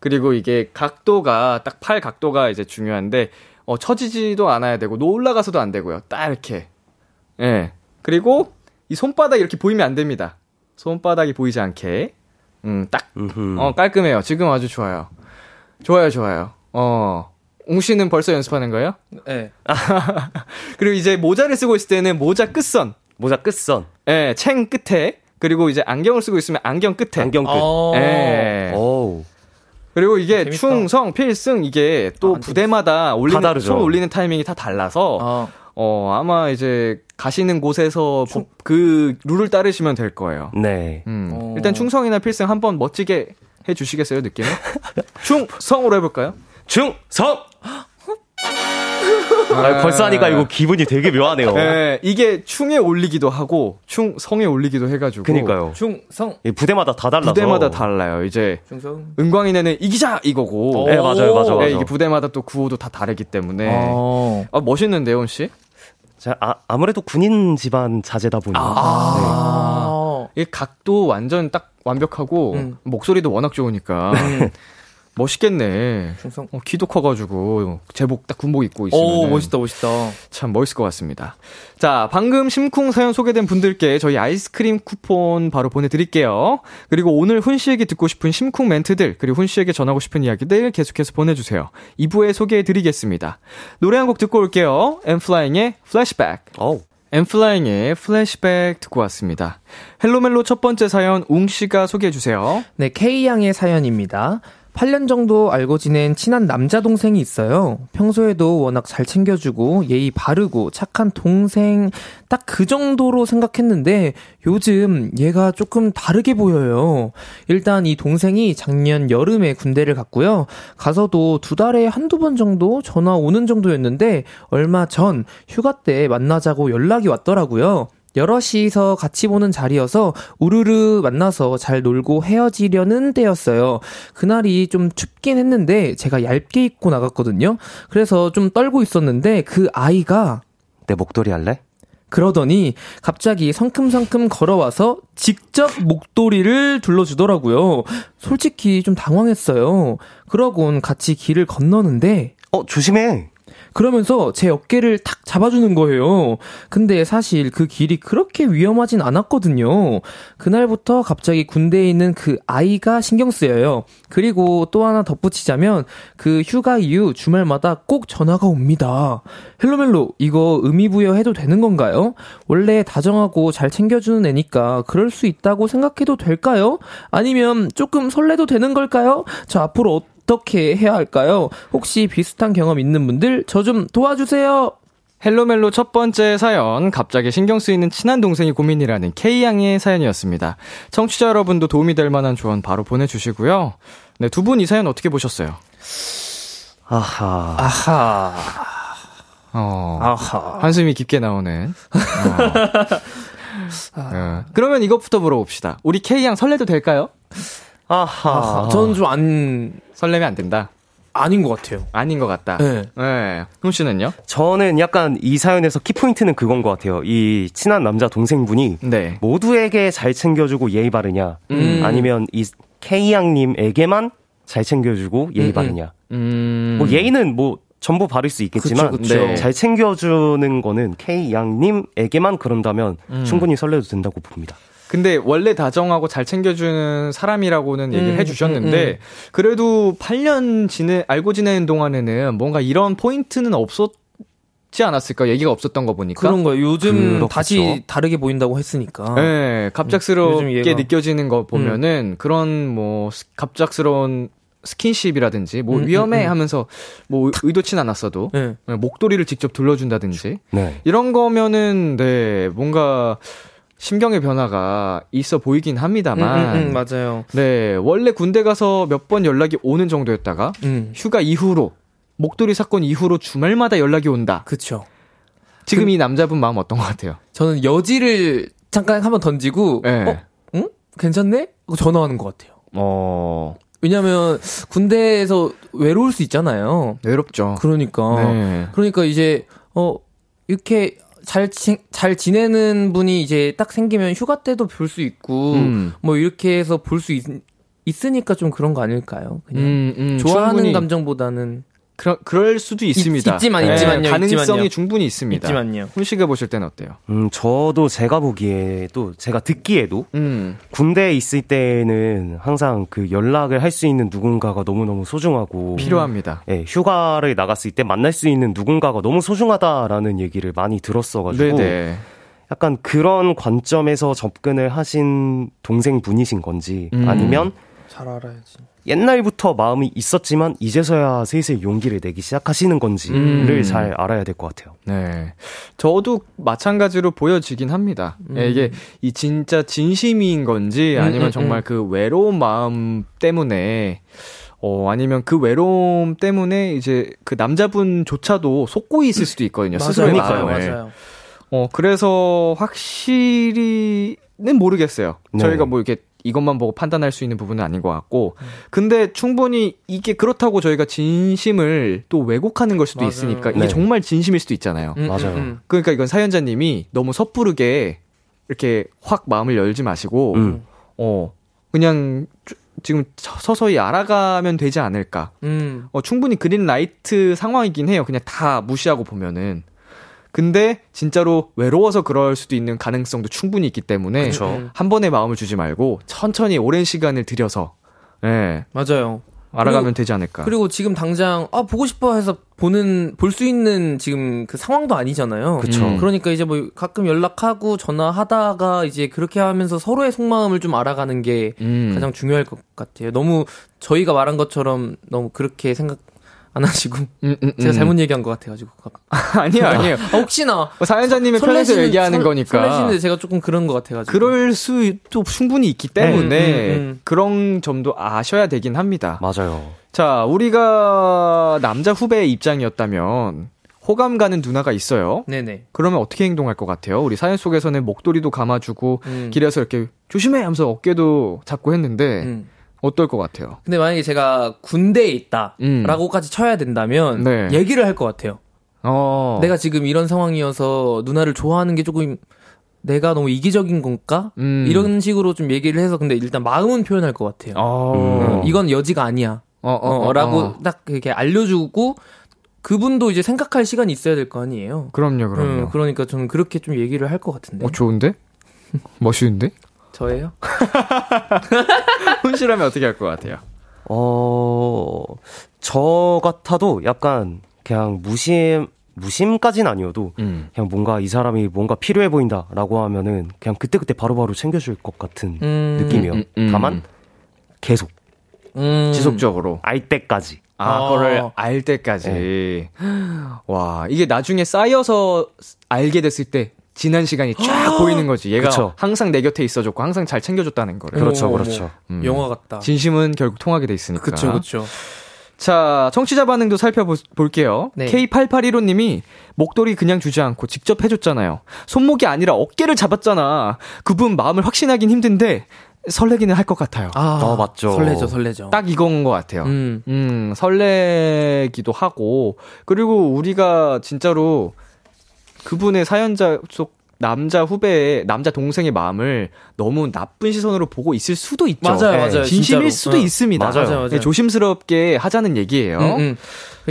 그리고 이게 각도가 딱 팔 각도가 이제 중요한데 어 처지지도 않아야 되고 노 올라가서도 안 되고요. 딱 이렇게. 예. 그리고 이 손바닥 이렇게 보이면 안 됩니다. 손바닥이 보이지 않게. 음, 딱 음흠. 어, 깔끔해요. 지금 아주 좋아요. 좋아요, 좋아요. 어. 웅 씨는 벌써 연습하는 거예요? 네. 그리고 이제 모자를 쓰고 있을 때는 모자 끝선. 모자 끝선. 예, 챙 끝에. 그리고 이제 안경을 쓰고 있으면 안경 끝에. 안경 끝. 어. 예. 오. 그리고 이게 재밌다. 충성, 필승 이게 또 아, 부대마다 올리는 다 다르죠. 손 올리는 타이밍이 다 달라서 어. 어 아마 이제 가시는 곳에서 보- 그 룰을 따르시면 될 거예요. 네. 음. 어. 일단 충성이나 필승 한번 멋지게 해 주시겠어요, 느낌을? 충성으로 해 볼까요? 충성. 아, 벌써 하니까 이거 기분이 되게 묘하네요. 네, 이게 충에 올리기도 하고 충 성에 올리기도 해 가지고 그니까요. 충성. 이 부대마다 다 달라서. 부대마다 달라요. 이제 충성. 은광이네는 이기자 이거고. 네, 맞아요, 맞아요, 네, 맞아요. 이게 부대마다 또 구호도 다 다르기 때문에. 어. 아, 멋있는데요, 온 씨? 자, 아, 아무래도 군인 집안 자제다 보니. 아. 이 각도 완전 딱 완벽하고 음. 목소리도 워낙 좋으니까 멋있겠네. 충성. 어, 키도 커가지고 제복 딱 군복 입고 있으면 오, 멋있다, 멋있다. 참 멋있을 것 같습니다. 자, 방금 심쿵 사연 소개된 분들께 저희 아이스크림 쿠폰 바로 보내드릴게요. 그리고 오늘 훈 씨에게 듣고 싶은 심쿵 멘트들, 그리고 훈 씨에게 전하고 싶은 이야기들 계속해서 보내주세요. 2부에 소개해드리겠습니다. 노래 한 곡 듣고 올게요. 엠플라잉의 플래시백. 어우. 엠플라잉의 플래시백 듣고 왔습니다. Hello 멜로 첫 번째 사연 웅 씨가 소개해 주세요. 네, K양의 사연입니다. 8년 정도 알고 지낸 친한 남자 동생이 있어요. 평소에도 워낙 잘 챙겨주고 예의 바르고 착한 동생 딱 그 정도로 생각했는데 요즘 얘가 조금 다르게 보여요. 일단 이 동생이 작년 여름에 군대를 갔고요. 가서도 두 달에 한두 번 정도 전화 오는 정도였는데 얼마 전 휴가 때 만나자고 연락이 왔더라고요. 여럿이서 같이 보는 자리여서 우르르 만나서 잘 놀고 헤어지려는 때였어요. 그날이 좀 춥긴 했는데 제가 얇게 입고 나갔거든요. 그래서 좀 떨고 있었는데 그 아이가 내 목도리 할래? 그러더니 갑자기 성큼성큼 걸어와서 직접 목도리를 둘러주더라고요. 솔직히 좀 당황했어요. 그러곤 같이 길을 건너는데 어, 조심해. 그러면서 제 어깨를 탁 잡아주는 거예요. 근데 사실 그 길이 그렇게 위험하진 않았거든요. 그날부터 갑자기 군대에 있는 그 아이가 신경 쓰여요. 그리고 또 하나 덧붙이자면 그 휴가 이후 주말마다 꼭 전화가 옵니다. 헬로멜로 이거 의미부여 해도 되는 건가요? 원래 다정하고 잘 챙겨주는 애니까 그럴 수 있다고 생각해도 될까요? 아니면 조금 설레도 되는 걸까요? 저 앞으로 어떻게 해야 할까요? 혹시 비슷한 경험 있는 분들 저 좀 도와주세요. 헬로멜로 첫 번째 사연, 갑자기 신경 쓰이는 친한 동생이 고민이라는 K양의 사연이었습니다. 청취자 여러분도 도움이 될 만한 조언 바로 보내주시고요. 네, 두 분 이 사연 어떻게 보셨어요? 아하. 아하. 어, 아하. 한숨이 깊게 나오는. 어. 어, 그러면 이것부터 물어봅시다. 우리 K양 설레도 될까요? 아하. 아하. 저는 좀 안, 설레면 안 된다. 아닌 것 같아요. 아닌 것 같다. 네. 네. 훈 씨는요? 저는 약간 이 사연에서 키포인트는 그건 것 같아요. 이 친한 남자 동생분이 네. 모두에게 잘 챙겨주고 예의 바르냐, 음. 아니면 이 K양님에게만 잘 챙겨주고 예의 음, 음. 바르냐. 음. 뭐 예의는 뭐 전부 바를 수 있겠지만 그쵸, 그쵸. 네. 잘 챙겨주는 거는 K 양님에게만 그런다면 음. 충분히 설레도 된다고 봅니다. 근데 원래 다정하고 잘 챙겨주는 사람이라고는 얘기를 음, 해주셨는데 음, 음. 그래도 8년 지내 알고 지내는 동안에는 뭔가 이런 포인트는 없었 지 않았을까 얘기가 없었던 거 보니까 그런 거예요. 요즘 그렇겠죠. 다시 다르게 보인다고 했으니까. 네, 갑작스럽게 아. 요즘 얘가- 느껴지는 거 보면은 그런 뭐 스- 갑작스러운 스킨십이라든지 뭐 음, 위험해 음, 음. 하면서 뭐 의도치는 않았어도 네. 목도리를 직접 둘러준다든지 네. 이런 거면은 네 뭔가 심경의 변화가 있어 보이긴 음, 합니다만 음, 음, 맞아요. 네 원래 군대 가서 몇 번 연락이 오는 정도였다가 음. 휴가 이후로 목도리 사건 이후로 주말마다 연락이 온다. 그쵸. 지금 이 남자분 마음 어떤 것 같아요? 저는 여지를 잠깐 한번 던지고, 네. 어? 응? 괜찮네? 하고 전화하는 것 같아요. 어 왜냐면, 군대에서 외로울 수 있잖아요. 외롭죠. 그러니까. 네. 그러니까 이제, 어, 이렇게 잘, 지, 잘 지내는 분이 이제 딱 생기면 휴가 때도 볼 수 있고, 음. 뭐 이렇게 해서 볼 수 있으니까 좀 그런 거 아닐까요? 그냥. 음, 음, 좋아하는 충분히 감정보다는. 그러, 그럴 수도 있습니다. 있 지만, 네, 있지만요, 가능성이 있지만요. 충분히 있습니다. 있지만요. 훈씨가 보실 때는 어때요? 음, 저도 제가 보기에도 제가 듣기에도 음, 군대에 있을 때는 항상 그 연락을 할 수 있는 누군가가 너무너무 소중하고 필요합니다. 예, 휴가를 나갔을 때 만날 수 있는 누군가가 너무 소중하다라는 얘기를 많이 들었어 가지고 네네. 약간 그런 관점에서 접근을 하신 동생 분이신 건지 음. 아니면 잘 알아야지. 옛날부터 마음이 있었지만 이제서야 슬슬 용기를 내기 시작하시는 건지를 음. 잘 알아야 될 것 같아요. 네. 저도 마찬가지로 보여지긴 합니다. 음. 예, 이게 이 진짜 진심인 건지 음, 아니면 음, 정말 음. 그 외로운 마음 때문에 어, 아니면 그 외로움 때문에 이제 그 남자분조차도 속고 있을 수도 있거든요. 스스로의. 마음을. 맞아요. 어, 그래서 확실히는 모르겠어요. 네. 저희가 뭐 이렇게 이것만 보고 판단할 수 있는 부분은 아닌 것 같고. 근데 충분히 이게 그렇다고 저희가 진심을 또 왜곡하는 걸 수도 맞아요. 있으니까 이게 네. 정말 진심일 수도 있잖아요. 음, 맞아요. 음, 음. 그러니까 이건 사연자님이 너무 섣부르게 이렇게 확 마음을 열지 마시고, 음. 어, 그냥 쭈- 지금 서- 서서히 알아가면 되지 않을까. 음. 어, 충분히 그린 라이트 상황이긴 해요. 그냥 다 무시하고 보면은. 근데 진짜로 외로워서 그럴 수도 있는 가능성도 충분히 있기 때문에 그쵸. 음. 한 번에 마음을 주지 말고 천천히 오랜 시간을 들여서 예, 맞아요. 알아가면 되지 않을까. 그리고 지금 당장 아 보고 싶어 해서 보는 볼 수 있는 지금 그 상황도 아니잖아요. 그쵸. 음. 그러니까 이제 뭐 가끔 연락하고 전화하다가 이제 그렇게 하면서 서로의 속마음을 좀 알아가는 게 음. 가장 중요할 것 같아요. 너무 저희가 말한 것처럼 너무 그렇게 생각 안 하시고 음, 음, 제가 음. 잘못 얘기한 것 같아가지고 아니요 아니에요. 아, 혹시나 어, 사연자님의 편에서 얘기하는 설- 거니까. 설레시는데 제가 조금 그런 것 같아가지고 그럴 수도 충분히 있기 때문에 음, 음, 음. 그런 점도 아셔야 되긴 합니다. 맞아요. 자, 우리가 남자 후배의 입장이었다면 호감 가는 누나가 있어요. 네네. 그러면 어떻게 행동할 것 같아요? 우리 사연 속에서는 목도리도 감아주고 음. 길에서 이렇게 조심해 하면서 어깨도 잡고 했는데 음. 어떨 것 같아요? 근데 만약에 제가 군대에 있다라고까지 쳐야 된다면 음. 네. 얘기를 할 것 같아요. 어. 내가 지금 이런 상황이어서 누나를 좋아하는 게 조금 내가 너무 이기적인 건가? 음. 이런 식으로 좀 얘기를 해서 근데 일단 마음은 표현할 것 같아요. 어. 음, 이건 여지가 아니야. 어, 어, 어, 어, 라고 어. 딱 이렇게 알려주고 그분도 이제 생각할 시간이 있어야 될 거 아니에요. 그럼요, 그럼요. 음, 그러니까 저는 그렇게 좀 얘기를 할 것 같은데. 어, 좋은데? 멋있는데? 저예요? 혼실하면 어떻게 할 것 같아요? 어, 저 같아도 약간 그냥 무심, 무심까진 아니어도 음. 그냥 뭔가 이 사람이 뭔가 필요해 보인다라고 하면은 그냥 그때그때 바로바로 챙겨줄 것 같은 음, 느낌이요. 음, 음. 다만 계속 음. 지속적으로. 알 때까지. 아, 어. 그거를 알 때까지. 와, 이게 나중에 쌓여서 알게 됐을 때 지난 시간이 쫙 보이는 거지. 얘가 그쵸. 항상 내 곁에 있어줬고 항상 잘 챙겨줬다는 거를. 그렇죠, 그렇죠. 음. 영화 같다. 진심은 결국 통하게 돼 있으니까. 그쵸, 그쵸. 자, 청취자 반응도 살펴볼게요. 네. K8815님이 목도리 그냥 주지 않고 직접 해줬잖아요. 손목이 아니라 어깨를 잡았잖아. 그분 마음을 확신하긴 힘든데 설레기는 할 것 같아요. 아, 어, 맞죠. 설레죠, 설레죠. 딱 이건 것 같아요. 음. 음, 설레기도 하고, 그리고 우리가 진짜로 그분의 사연자 속 남자 후배의 남자 동생의 마음을 너무 나쁜 시선으로 보고 있을 수도 있죠. 맞아요, 네, 맞아요, 진심일 진짜로. 수도 어. 있습니다. 맞아요. 맞아요, 맞아요. 네, 조심스럽게 하자는 얘기예요. 음, 음.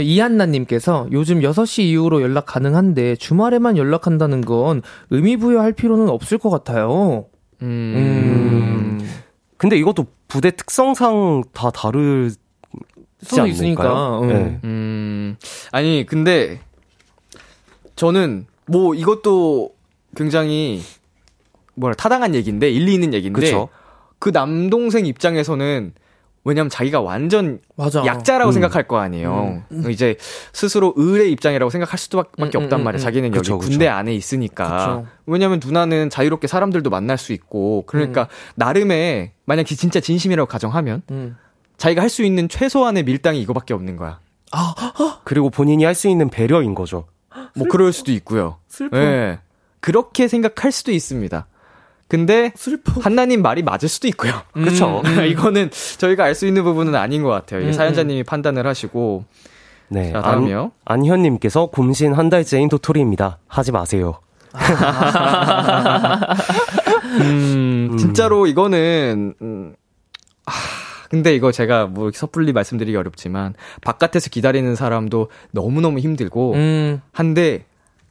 이한나님께서 요즘 6시 이후로 연락 가능한데 주말에만 연락한다는 건 의미 부여할 필요는 없을 것 같아요. 음. 근데 이것도 부대 특성상 다 다르지 수도 않을까요? 있으니까. 음. 네. 음, 아니, 근데, 저는, 뭐, 이것도 굉장히, 뭐라, 타당한 얘기인데, 일리 있는 얘기인데, 그쵸. 그 남동생 입장에서는, 왜냐면 자기가 완전 맞아. 약자라고 음. 생각할 거 아니에요. 이제 스스로 을의 입장이라고 생각할 수밖에 음, 음, 없단 음, 말이에요. 음. 자기는 여기 그쵸, 그쵸. 군대 안에 있으니까. 그쵸. 왜냐면 누나는 자유롭게 사람들도 만날 수 있고, 그러니까 나름의 만약 진짜 진심이라고 가정하면 음. 자기가 할 수 있는 최소한의 밀당이 이거밖에 없는 거야. 그리고 본인이 할 수 있는 배려인 거죠. 뭐 그럴 수도 있고요. 슬퍼. 예. 그렇게 생각할 수도 있습니다. 근데 슬퍼. 한나님 말이 맞을 수도 있고요. 그쵸. 이거는 저희가 알 수 있는 부분은 아닌 것 같아요. 이게 음, 사연자님이 판단을 하시고 네. 자, 다음이요. 안, 안현님께서 곰신 한 달째인 도토리입니다. 하지 마세요. 음, 진짜로 이거는 음, 아, 근데 이거 제가 뭐 섣불리 말씀드리기 어렵지만 바깥에서 기다리는 사람도 너무너무 힘들고 음, 한데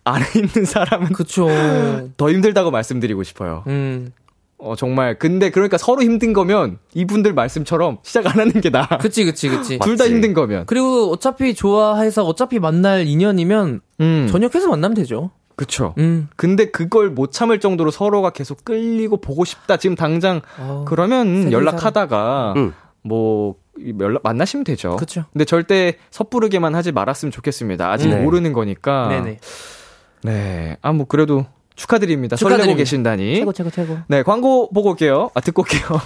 안에 있는 사람은 그쵸. 더 힘들다고 말씀드리고 싶어요. 음, 어, 정말. 근데 그러니까 서로 힘든 거면 이분들 말씀처럼 시작 안 하는 게 나아. 그치, 그치, 그치. 둘 다. 힘든 거면. 그리고 어차피 좋아해서 어차피 만날 인연이면 음. 전역해서 만나면 되죠. 그쵸. 음. 근데 그걸 못 참을 정도로 서로가 계속 끌리고 보고 싶다. 지금 당장 어, 그러면 연락하다가 음. 뭐 연락 만나시면 되죠. 그쵸. 근데 절대 섭부르게만 하지 말았으면 좋겠습니다. 아직 네. 모르는 거니까. 네네. 네. 아 뭐 그래도 축하드립니다. 설레고 축하드립니다. 계신다니. 최고, 최고, 최고. 네, 광고 보고 올게요. 아, 듣고 올게요.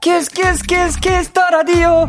Kiss Kiss Kiss Kiss the Radio.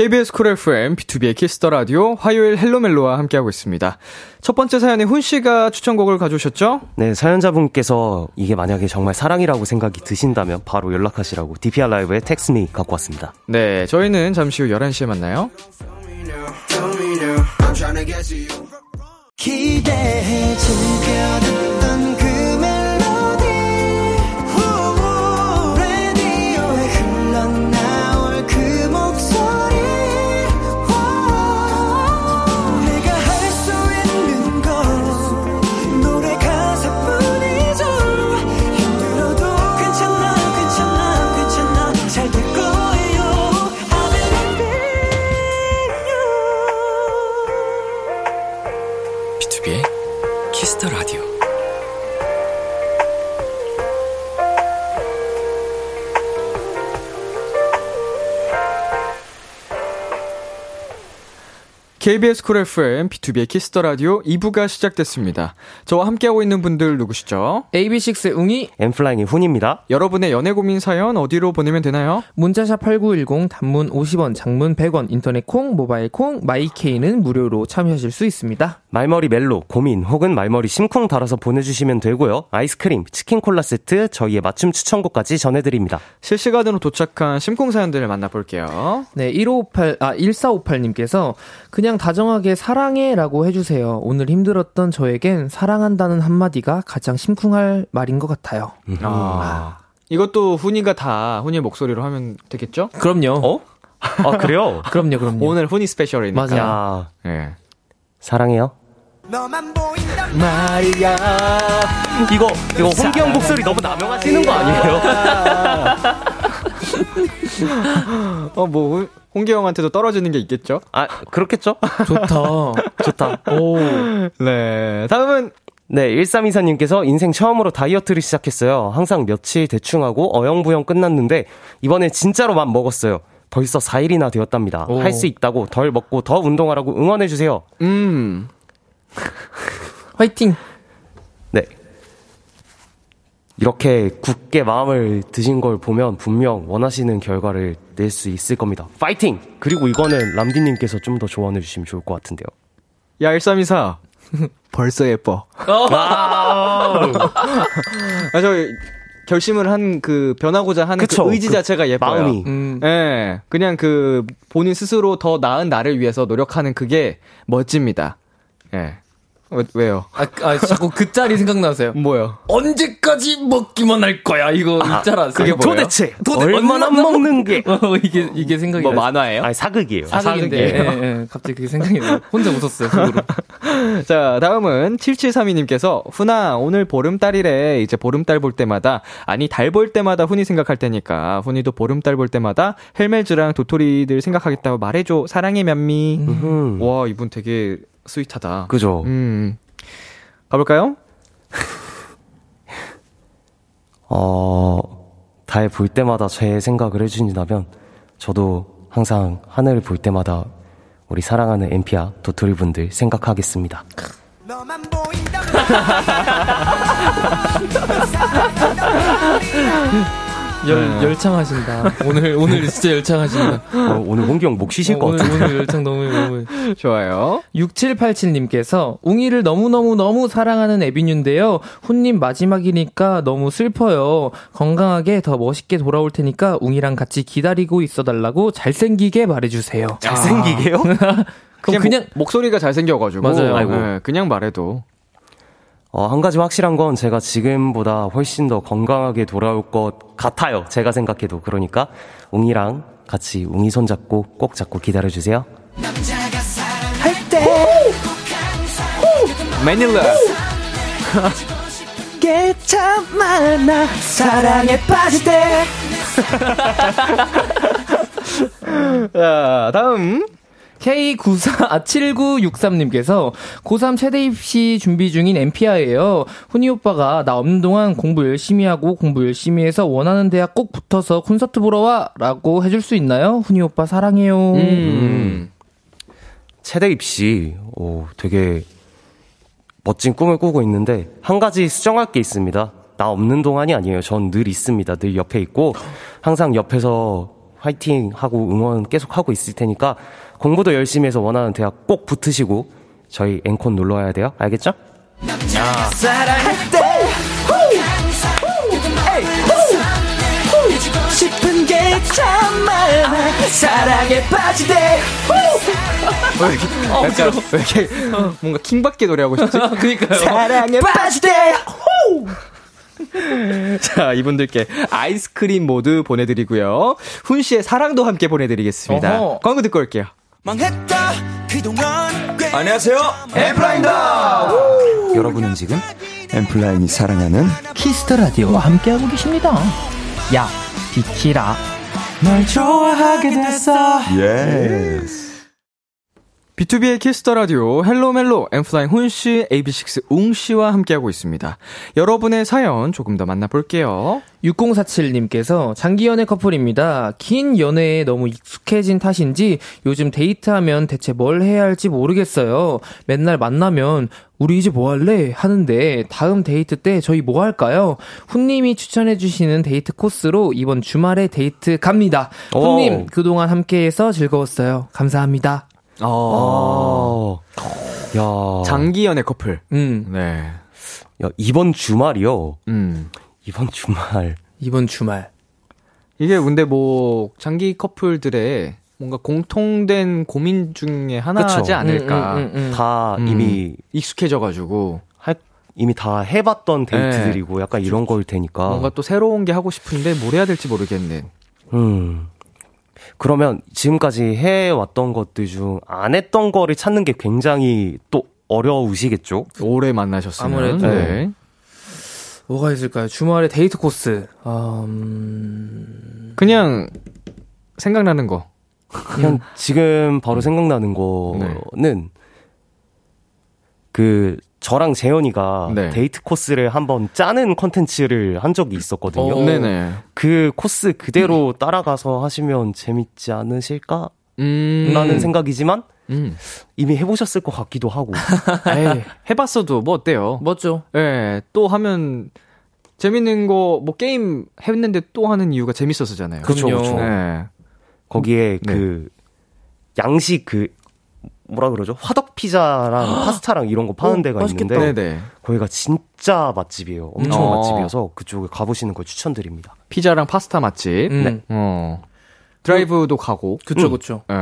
KBS 쿨 FM, B2B의 키스터 라디오, 화요일 헬로멜로와 함께하고 있습니다. 첫 번째 사연에 훈 씨가 추천곡을 가져오셨죠? 네, 사연자분께서 이게 만약에 정말 사랑이라고 생각이 드신다면 바로 연락하시라고 DPR 라이브의 Text Me 갖고 왔습니다. 네, 저희는 잠시 후 11시에 만나요. 기대해 KBS 쿨 FM, B2B의 키스터 라디오 2부가 시작됐습니다. 저와 함께하고 있는 분들 누구시죠? AB6IX의 웅이 엔플라잉의 훈입니다. 여러분의 연애 고민 사연 어디로 보내면 되나요? 문자샵 8910 단문 50원, 장문 100원, 인터넷 콩, 모바일 콩, 마이케이는 무료로 참여하실 수 있습니다. 말머리 멜로, 고민 혹은 말머리 심쿵 달아서 보내주시면 되고요. 아이스크림, 치킨 콜라 세트, 저희의 맞춤 추천곡까지 전해드립니다. 실시간으로 도착한 심쿵 사연들을 만나볼게요. 네, 1558, 아, 1458님께서 그냥 다정하게 사랑해 라고 해주세요. 오늘 힘들었던 저에겐 사랑한다는 한마디가 가장 심쿵할 말인 것 같아요. 아. 이것도 훈이가 다 훈이의 목소리로 하면 되겠죠? 그럼요. 어? 아, 그래요? 그럼요, 그럼요. 오늘 훈이 스페셜이니까. 맞아요. 야, 예. 사랑해요. 너만 보인단 말이야. 이거, 이거 홍기영 목소리 너무 남용하시는 거 아니에요? 어, 뭐, 훈- 홍기 형한테도 떨어지는 게 있겠죠? 아, 그렇겠죠? 좋다. 좋다. 오. 네. 다음은, 네, 1324님께서 인생 처음으로 다이어트를 시작했어요. 항상 며칠 대충 하고 어영부영 끝났는데, 이번에 진짜로 맘 먹었어요. 벌써 4일이나 되었답니다. 오. 할수 있다고 덜 먹고 더 운동하라고 응원해주세요. 음. 화이팅! 네. 이렇게 굳게 마음을 드신 걸 보면 분명 원하시는 결과를 낼 수 있을 겁니다. 파이팅! 그리고 이거는 람디님께서 좀 더 조언해 주시면 좋을 것 같은데요. 야, 1324. 벌써 예뻐. 아, 저 결심을 한 그 변하고자 하는 그쵸, 그 의지 그 자체가 예뻐요. 마음이. 음. 예. 그냥 그 본인 스스로 더 나은 나를 위해서 노력하는 그게 멋집니다. 예. 왜, 왜요? 아, 아, 자꾸 그 짤이 생각나세요. 뭐요? 언제까지 먹기만 할 거야, 이거 있잖아. 그게 뭐예요? 도대체 도대- 얼마나 얼마나 먹는 게 어, 이게, 이게 생각이 뭐 나요. 만화예요? 아니 사극이에요. 아, 사극인데. 사극이에요. 예, 예, 갑자기 그게 생각이 나요. 혼자 웃었어요, 속으로. 자, 다음은 7732님께서 훈아, 오늘 보름달이래. 이제 보름달 볼 때마다, 아니, 달 볼 때마다 훈이 생각할 테니까, 훈이도 보름달 볼 때마다 헬멜즈랑 도토리들 생각하겠다고 말해줘. 사랑해, 면미. 음. 와, 이분 되게 스윗하다. 그죠. 음. 가볼까요? 어, 달 볼 때마다 제 생각을 해주신다면, 저도 항상 하늘을 볼 때마다 우리 사랑하는 엠피아 도토리 분들 생각하겠습니다. 열, 열창하신다. 오늘, 오늘 진짜 열창하신다. 어, 오늘 홍기 형목 쉬실 어, 것 오늘, 같아요. 오늘 열창 너무, 너무. 좋아요. 6787님께서 웅이를 너무너무너무 사랑하는 에비뉴인데요. 훈님 마지막이니까 너무 슬퍼요. 건강하게 더 멋있게 돌아올 테니까 웅이랑 같이 기다리고 있어 달라고 잘생기게 말해주세요. 잘생기게요? 그럼 그냥, 목 소리가 잘생겨가지고. 맞아요. 아이고. 네, 그냥 말해도. 어, 한 가지 확실한 건 제가 지금보다 훨씬 더 건강하게 돌아올 것 같아요. 제가 생각해도. 그러니까 웅이랑 같이 웅이 손 잡고 꼭 잡고 기다려주세요. 매닐라. 게참 많아 사랑에 빠질 때 자, 다음. K94, 아, 7963님께서 고3 최대 입시 준비 중인 엠피아예요. 훈이 오빠가 나 없는 동안 공부 열심히 하고 공부 열심히 해서 원하는 대학 꼭 붙어서 콘서트 보러 와! 라고 해줄 수 있나요? 훈이 오빠 사랑해요. 음. 체대 입시, 오, 되게 멋진 꿈을 꾸고 있는데, 한 가지 수정할 게 있습니다. 나 없는 동안이 아니에요. 전 늘 있습니다. 늘 옆에 있고, 항상 옆에서 화이팅 하고 응원 계속 하고 있을 테니까, 공부도 열심히 해서 원하는 대학 꼭 붙으시고, 저희 앵콘 놀러 와야 돼요. 알겠죠? 사랑할 때. 싶은 게 참 많아 사랑에 때왜 이렇게, 약간, 왜 이렇게, 뭔가 킹받게 노래하고 싶지? 그니까요. 사랑에 때 자, 이분들께 아이스크림 모두 보내드리고요. 훈 씨의 사랑도 함께 보내드리겠습니다. 어허. 광고 듣고 올게요. 망했다 그동안 꽤 안녕하세요. 엠플라입니다. 여러분은 지금 엠플라인이 사랑하는 Kiss the Radio와 함께하고 계십니다. 야, 비키라. 널 좋아하게 됐어 yes. B2B의 키스터 라디오 헬로 멜로 엔플라잉 훈 씨, AB6 웅 씨와 함께하고 있습니다. 여러분의 사연 조금 더 만나볼게요. 6047님께서 장기 연애 커플입니다. 긴 연애에 너무 익숙해진 탓인지 요즘 데이트하면 대체 뭘 해야 할지 모르겠어요. 맨날 만나면 우리 이제 뭐 할래? 하는데 다음 데이트 때 저희 뭐 할까요? 훈님이 추천해주시는 데이트 코스로 이번 주말에 데이트 갑니다. 오. 훈님 그동안 함께해서 즐거웠어요. 감사합니다. 어, 어, 야. 장기 연애 커플. 음 네. 야, 이번 주말이요. 음. 이번 주말. 이번 주말. 이게 근데 뭐, 장기 커플들의 뭔가 공통된 고민 중에 하나지 그쵸. 않을까. 음, 음, 음, 음. 다 음. 이미 익숙해져가지고. 할, 이미 다 해봤던 데이트들이고 약간 이런 걸 테니까. 뭔가 또 새로운 게 하고 싶은데 뭘 해야 될지 모르겠네. 음. 그러면 지금까지 해왔던 것들 중 안 했던 거를 찾는 게 굉장히 또 어려우시겠죠? 오래 만나셨으면. 아무래도. 네. 뭐가 있을까요? 주말에 데이트 코스. 아, 음... 그냥 생각나는 거. 그냥 지금 바로 생각나는 거는 그 저랑 재현이가 네. 데이트 코스를 한번 짜는 컨텐츠를 한 적이 있었거든요. 어. 네네. 그 코스 그대로 따라가서 하시면 재밌지 않으실까? 음. 라는 생각이지만 음. 이미 해보셨을 것 같기도 하고. 에이, 해봤어도 뭐 어때요? 멋죠. 예, 또 하면 재밌는 거 뭐 게임 했는데 또 하는 이유가 재밌었잖아요. 그쵸, 그럼요. 그쵸. 네. 거기에 네. 그 양식 그 뭐라 그러죠? 화덕 피자랑 파스타랑 이런 거 파는 어, 데가 맛있겠다. 있는데 네네. 거기가 진짜 맛집이에요. 엄청 어. 맛집이어서 그쪽에 가보시는 걸 추천드립니다. 피자랑 파스타 맛집. 음. 어. 드라이브도 가고. 그쵸, 음. 그쵸. 예.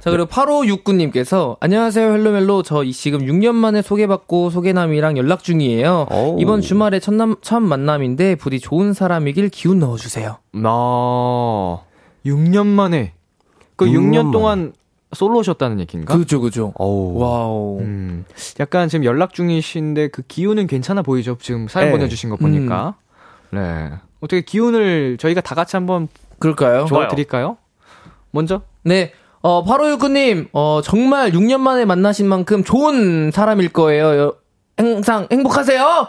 자, 그리고 8569님께서, 안녕하세요, 헬로멜로. 저 이- 지금 6년 만에 소개받고 소개남이랑 연락 중이에요. 오. 이번 주말에 첫, 남, 첫 만남인데, 부디 좋은 사람이길 기운 넣어주세요. 나 6년 만에 그 6년 6년, 만에. 동안 솔로셨다는 얘기인가? 그죠, 그죠. 어우. Wow. 음. 약간 지금 연락 중이신데 그 기운은 괜찮아 보이죠? 지금 사연 네. 보내주신 거 보니까. 네. 어떻게 기운을 저희가 다 같이 한번 그럴까요? 좋아요. 도와드릴까요? 먼저? 네. 어, 8569님, 어, 정말 6년 만에 만나신 만큼 좋은 사람일 거예요. 여- 항상 행복하세요!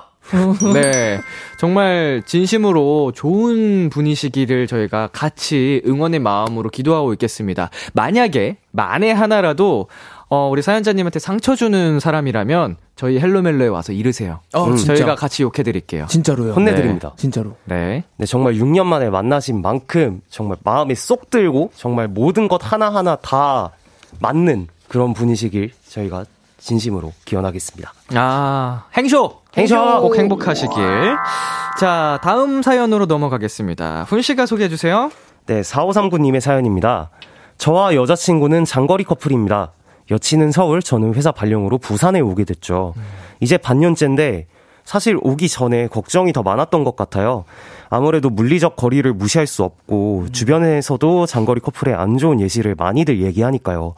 네. 정말 진심으로 좋은 분이시기를 저희가 같이 응원의 마음으로 기도하고 있겠습니다. 만약에, 만에 하나라도, 어, 우리 사연자님한테 상처 주는 사람이라면 저희 헬로멜로에 와서 이르세요. 어, 진짜. 저희가 같이 욕해 드릴게요. 진짜로요. 혼내 드립니다. 진짜로. 네. 네, 정말 6년 만에 만나신 만큼 정말 마음이 쏙 들고 정말 모든 것 하나하나 다 맞는 그런 분이시길 저희가 진심으로 기원하겠습니다. 아, 행쇼! 행쇼! 꼭 행복하시길. 자, 다음 사연으로 넘어가겠습니다. 훈 씨가 소개해 주세요. 네, 4539님의 사연입니다. 저와 여자친구는 장거리 커플입니다. 여친은 서울, 저는 회사 발령으로 부산에 오게 됐죠. 이제 반년째인데 사실 오기 전에 걱정이 더 많았던 것 같아요. 아무래도 물리적 거리를 무시할 수 없고 주변에서도 장거리 커플의 안 좋은 예시를 많이들 얘기하니까요.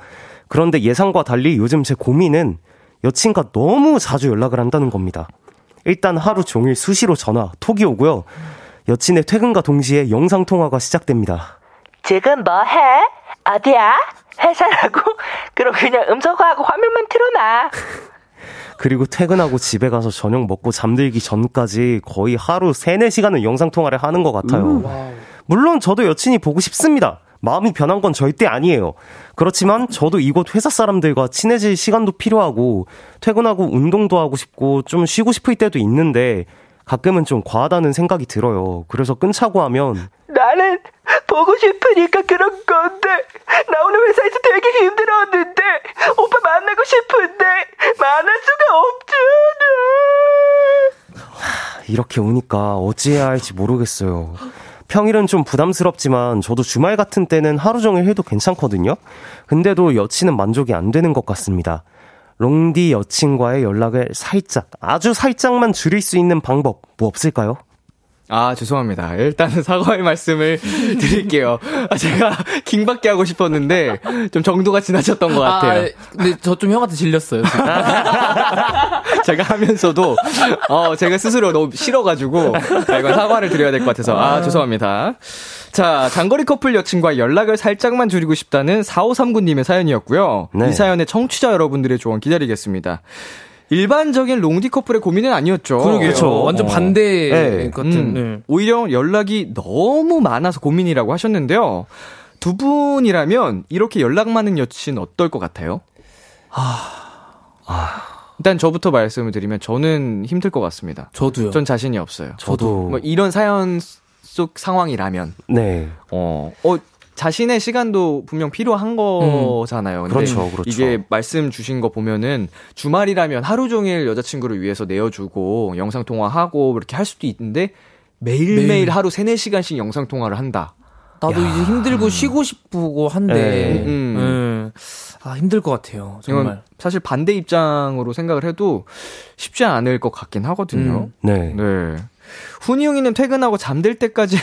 그런데 예상과 달리 요즘 제 고민은 여친과 너무 자주 연락을 한다는 겁니다. 일단 하루 종일 수시로 전화, 톡이 오고요. 여친의 퇴근과 동시에 영상통화가 시작됩니다. 지금 뭐 해? 어디야? 회사라고? 그럼 그냥 음성화하고 화면만 틀어놔. 그리고 퇴근하고 집에 가서 저녁 먹고 잠들기 전까지 거의 하루 3, 4시간은 영상통화를 하는 것 같아요. 물론 저도 여친이 보고 싶습니다. 마음이 변한 건 절대 아니에요. 그렇지만 저도 이곳 회사 사람들과 친해질 시간도 필요하고 퇴근하고 운동도 하고 싶고 좀 쉬고 싶을 때도 있는데 가끔은 좀 과하다는 생각이 들어요. 그래서 끊자고 하면 나는 보고 싶으니까 그런 건데. 나 오늘 회사에서 되게 힘들었는데. 오빠 만나고 싶은데. 만날 수가 없잖아. 이렇게 오니까 어찌해야 할지 모르겠어요. 평일은 좀 부담스럽지만 저도 주말 같은 때는 하루 종일 해도 괜찮거든요. 근데도 여친은 만족이 안 되는 것 같습니다. 롱디 여친과의 연락을 살짝, 아주 살짝만 줄일 수 있는 방법 뭐 없을까요? 아, 죄송합니다. 일단은 사과의 말씀을 드릴게요. 아, 제가 킹받게 하고 싶었는데, 좀 정도가 지나쳤던 것 같아요. 근데 저 좀 형한테 질렸어요. 제가 하면서도, 어, 제가 스스로 너무 싫어가지고, 아, 이건 사과를 드려야 될 것 같아서, 아, 죄송합니다. 자, 장거리 커플 여친과 연락을 살짝만 줄이고 싶다는 4539님의 사연이었고요. 네. 이 사연의 청취자 여러분들의 조언 기다리겠습니다. 일반적인 롱디 커플의 고민은 아니었죠. 그러게요. 그렇죠. 완전 어. 반대 네. 같은. 음, 네. 오히려 연락이 너무 많아서 고민이라고 하셨는데요. 두 분이라면 이렇게 연락 많은 여친 어떨 것 같아요? 일단 저부터 말씀을 드리면 저는 힘들 것 같습니다. 저도요. 전 자신이 없어요. 저도. 뭐 이런 사연 속 상황이라면 네. 어, 어 자신의 시간도 분명 필요한 거잖아요. 근데 그렇죠, 그렇죠. 이게 말씀 주신 거 보면은 주말이라면 하루 종일 여자친구를 위해서 내어주고 영상 통화하고 이렇게 할 수도 있는데 매일매일 매일. 하루 3, 4시간씩 영상 통화를 한다. 나도 이제 힘들고 쉬고 싶고 한데. 네. 음. 네. 아, 힘들 것 같아요. 정말. 사실 반대 입장으로 생각을 해도 쉽지 않을 것 같긴 하거든요. 네. 네. 훈이 형이는 퇴근하고 잠들 때까지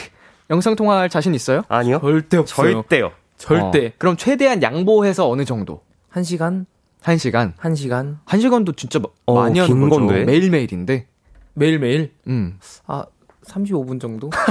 영상 통화할 자신 있어요? 아니요. 절대 없어요. 절대요. 절대. 어, 그럼 최대한 양보해서 어느 정도? 한 시간? 한 시간? 한 시간? 한 시간도 진짜 마- 어, 많이 하는 긴 거죠. 건데. 매일 매일인데. 매일 매일? 음. 아, 35분 정도?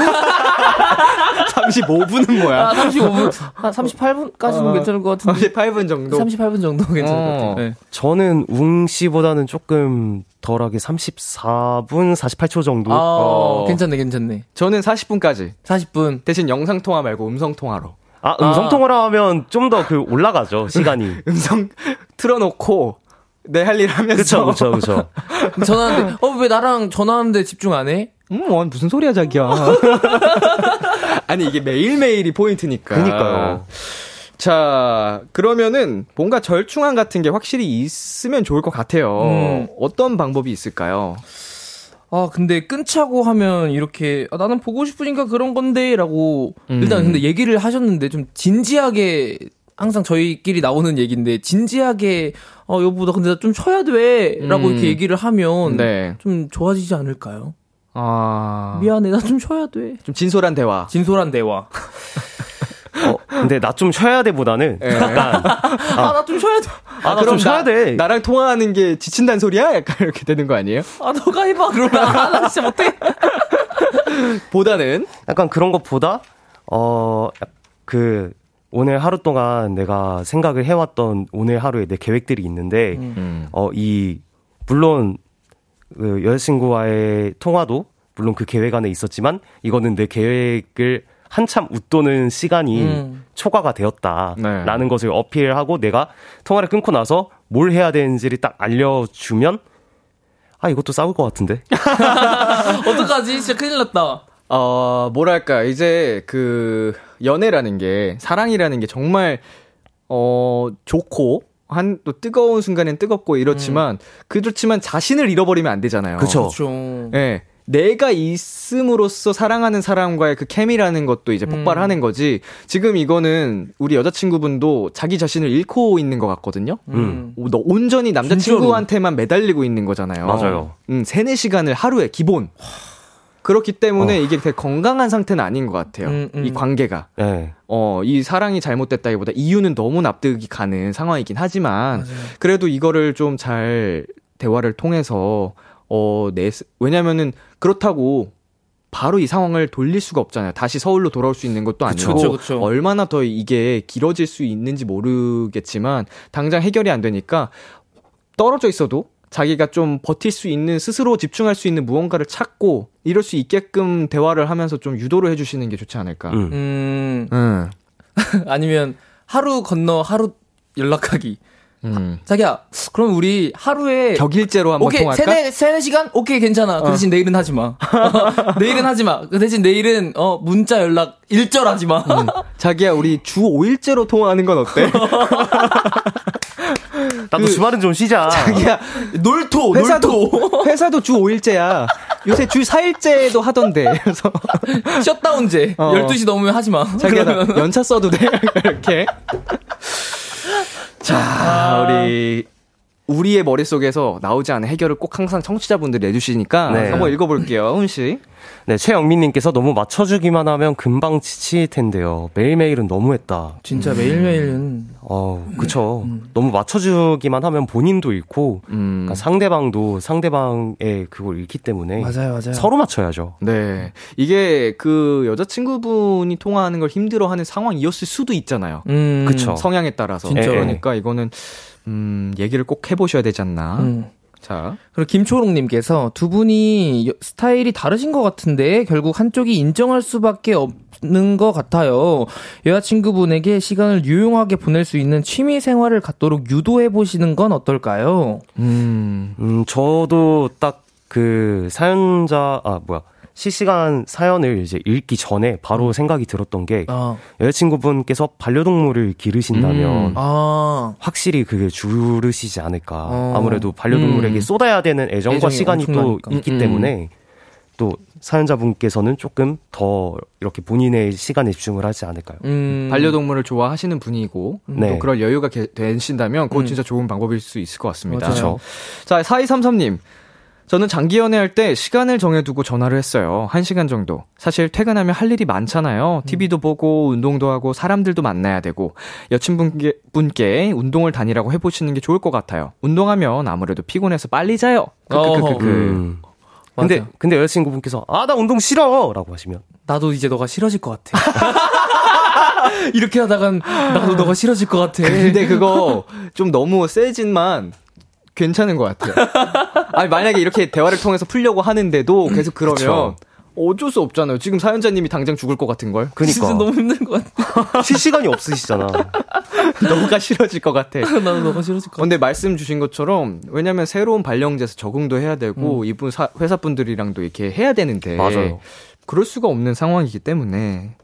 35분은 뭐야? 아, 35분. 한 38분까지는 어, 괜찮을 것 같은데. 38분 정도. 38분 정도 괜찮을 것 어. 같아요. 네. 저는 웅 씨보다는 조금 덜하게 34분 48초 정도. 아, 어. 괜찮네, 괜찮네. 저는 40분까지. 40분. 대신 영상 통화 말고 음성 통화로. 아, 음성 통화를 하면 좀 더 그 올라가죠, 시간이. 음성 틀어놓고 내 할 일 하면서. 그쵸, 그쵸, 그쵸. 전화하는데, 어, 왜 나랑 전화하는데 집중 안 해? 음, 원 무슨 소리야, 자기야. 아니, 이게 매일매일이 포인트니까. 그니까요. 자, 그러면은 뭔가 절충안 같은 게 확실히 있으면 좋을 것 같아요. 음. 어떤 방법이 있을까요? 아, 근데 끊자고 하면 이렇게, 아, 나는 보고 싶으니까 그런 건데, 라고, 음. 일단 근데 얘기를 하셨는데, 좀 진지하게, 항상 저희끼리 나오는 얘기인데, 진지하게, 어, 여보, 나 근데 나 좀 쉬어야 돼, 라고 음. 이렇게 얘기를 하면, 네. 좀 좋아지지 않을까요? 아. 미안해, 나 좀 쉬어야 돼. 좀 진솔한 대화. 진솔한 대화. 어, 근데 나 좀 쉬어야 돼보다는 예. 약간 아, 나 좀 쉬어야 돼. 아, 나좀 쉬어야 돼. 나랑 통화하는 게 지친다는 소리야? 약간 이렇게 되는 거 아니에요? 아, 너가 해봐. 그러면, 아, 나 진짜 못해. 보다는 약간 그런 것보다 어 그 오늘 하루 동안 내가 생각을 해왔던 오늘 하루의 내 계획들이 있는데 음. 어 이 물론 그 여자친구와의 통화도 물론 그 계획 안에 있었지만 이거는 내 계획을 한참 웃도는 시간이 음. 초과가 되었다라는 네. 것을 어필하고 내가 통화를 끊고 나서 뭘 해야 되는지를 딱 알려주면 아 이것도 싸울 것 같은데 어떡하지? 진짜 큰일 났다. 어, 뭐랄까, 이제 그, 연애라는 게, 사랑이라는 게 정말, 어, 좋고, 한, 또 뜨거운 순간엔 뜨겁고 이렇지만, 그렇지만 자신을 잃어버리면 안 되잖아요. 그쵸. 그렇죠. 예. 내가 있음으로써 사랑하는 사람과의 그 케미라는 것도 이제 폭발하는 거지. 지금 이거는 우리 여자친구분도 자기 자신을 잃고 있는 것 같거든요. 음. 오, 너 온전히 남자친구한테만 매달리고 있는 거잖아요. 맞아요. 음, 3, 4시간을 하루에 기본. 그렇기 때문에 이게 되게 건강한 상태는 아닌 것 같아요. 음, 음. 이 관계가. 네. 어, 이 사랑이 잘못됐다기보다 이유는 너무 납득이 가는 상황이긴 하지만, 그래도 이거를 좀 잘 대화를 통해서, 어, 내, 왜냐면은 그렇다고 바로 이 상황을 돌릴 수가 없잖아요. 다시 서울로 돌아올 수 있는 것도 아니고, 그쵸, 그쵸. 얼마나 더 이게 길어질 수 있는지 모르겠지만, 당장 해결이 안 되니까, 떨어져 있어도 자기가 좀 버틸 수 있는 스스로 집중할 수 있는 무언가를 찾고 이럴 수 있게끔 대화를 하면서 좀 유도를 해주시는 게 좋지 않을까. 음. 음, 음. 아니면 하루 건너 하루 연락하기. 음. 자기야, 그럼 우리 하루에 격일제로 한번 오케이 통할까? 세네 세네 시간 오케이 괜찮아. 그 대신 내일은 하지 마. 내일은 하지 마. 그 대신 내일은 어 문자 연락 일절 하지 마. 음. 자기야 우리 주 5일제로 통화하는 건 어때? 나도 주말은 좀 쉬자. 자기야 놀토 회사도 놀토 회사도 주 5일제야. 요새 주 4일제도 하던데. 그래서 셧다운제 어. 12시 넘으면 하지 마. 자기야 연차 써도 돼? 이렇게. 자, 우리 우리의 머릿속에서 나오지 않은 해결을 꼭 항상 청취자분들이 내주시니까 네. 한번 읽어볼게요. 훈 씨. 네, 최영민님께서 너무 맞춰주기만 하면 금방 지칠 텐데요. 매일매일은 너무했다. 진짜 매일매일은 어, 그쵸. 너무 맞춰주기만 하면 본인도 잃고, 음. 그러니까 상대방도 상대방의 그걸 잃기 때문에 맞아요, 맞아요. 서로 맞춰야죠. 네. 이게 그 여자친구분이 통화하는 걸 힘들어하는 상황이었을 수도 있잖아요. 음, 그쵸. 성향에 따라서. 진짜. 그러니까 이거는 음, 얘기를 꼭 해보셔야 되지 않나. 음. 자. 그리고 김초롱님께서 두 분이 여- 스타일이 다르신 것 같은데 결국 한쪽이 인정할 수밖에 없는 것 같아요. 여자친구분에게 시간을 유용하게 보낼 수 있는 취미 생활을 갖도록 유도해 보시는 건 어떨까요? 음. 음, 저도 딱 그 사연자, 아, 뭐야. 실시간 사연을 이제 읽기 전에 바로 생각이 들었던 게 아, 여자친구분께서 반려동물을 기르신다면 음. 아, 확실히 그게 줄으시지 않을까. 어. 아무래도 반려동물에게 음. 쏟아야 되는 애정과 시간이 또 엄청나니까. 있기 음, 음. 때문에 또 사연자분께서는 조금 더 이렇게 본인의 시간에 집중을 하지 않을까요? 음, 반려동물을 좋아하시는 분이고 네. 또 그럴 여유가 게- 되신다면 그건 음. 진짜 좋은 방법일 수 있을 것 같습니다. 맞아요. 그렇죠. 자, 4233님. 저는 장기 연애할 때 시간을 정해두고 전화를 했어요. 1시간 정도. 사실 퇴근하면 할 일이 많잖아요. TV도 보고, 운동도 하고, 사람들도 만나야 되고, 여친분께 분께 운동을 다니라고 해보시는 게 좋을 것 같아요. 운동하면 아무래도 피곤해서 빨리 자요. 크크크크크. 음. 근데 맞아. 근데 여자친구분께서 아 나 운동 싫어 라고 하시면 나도 이제 너가 싫어질 것 같아. 이렇게 하다간 나도 너가 싫어질 것 같아. 근데 그거 좀 너무 세진만 괜찮은 것 같아요. 아니, 만약에 이렇게 대화를 통해서 풀려고 하는데도 계속 그러면, 그쵸. 어쩔 수 없잖아요. 지금 사연자님이 당장 죽을 것 같은 걸. 그니까. 진짜 너무 힘든 것 같아. 쉴 시간이 없으시잖아. 너가 싫어질 것 같아. 나도 너가 싫어질 것 같아. 근데 말씀 주신 것처럼 왜냐면 새로운 발령제에서 적응도 해야 되고 음. 이분 사, 회사 분들이랑도 이렇게 해야 되는데 맞아요. 그럴 수가 없는 상황이기 때문에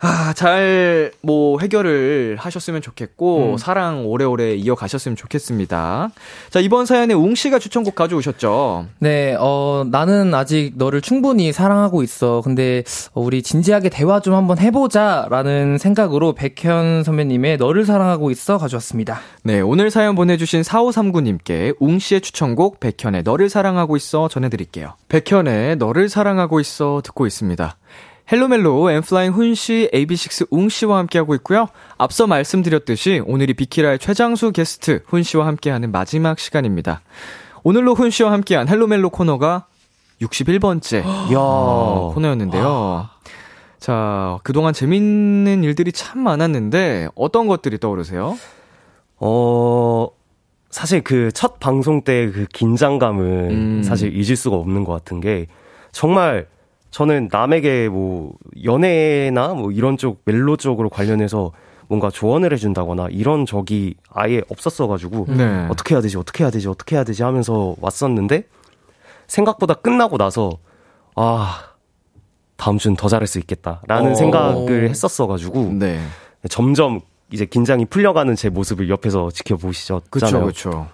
아, 잘, 뭐, 해결을 하셨으면 좋겠고, 음. 사랑 오래오래 이어가셨으면 좋겠습니다. 자, 이번 사연에 웅씨가 추천곡 가져오셨죠? 네, 어, 나는 아직 너를 충분히 사랑하고 있어. 근데, 어, 우리 진지하게 대화 좀 한번 해보자. 라는 생각으로 백현 선배님의 너를 사랑하고 있어 가져왔습니다. 네, 오늘 사연 보내주신 4539님께 웅씨의 추천곡 백현의 너를 사랑하고 있어 전해드릴게요. 백현의 너를 사랑하고 있어 듣고 있습니다. 헬로멜로 엔플라잉 훈씨, AB6 웅씨와 함께하고 있고요. 앞서 말씀드렸듯이 오늘이 비키라의 최장수 게스트 훈씨와 함께하는 마지막 시간입니다. 오늘로 훈씨와 함께한 헬로멜로 코너가 61번째 이야. 코너였는데요. 자, 그동안 재밌는 일들이 참 많았는데 어떤 것들이 떠오르세요? 어, 사실 그 첫 방송 때 그 긴장감은 음. 사실 잊을 수가 없는 것 같은 게 정말 저는 남에게 뭐 연애나 뭐 이런 쪽 멜로 쪽으로 관련해서 뭔가 조언을 해준다거나 이런 적이 아예 없었어가지고 네. 어떻게 해야 되지 어떻게 해야 되지 어떻게 해야 되지 하면서 왔었는데 생각보다 끝나고 나서 아 다음 주는 더 잘할 수 있겠다라는 어. 생각을 했었어가지고 네. 점점 이제 긴장이 풀려가는 제 모습을 옆에서 지켜보시잖아요. 그쵸.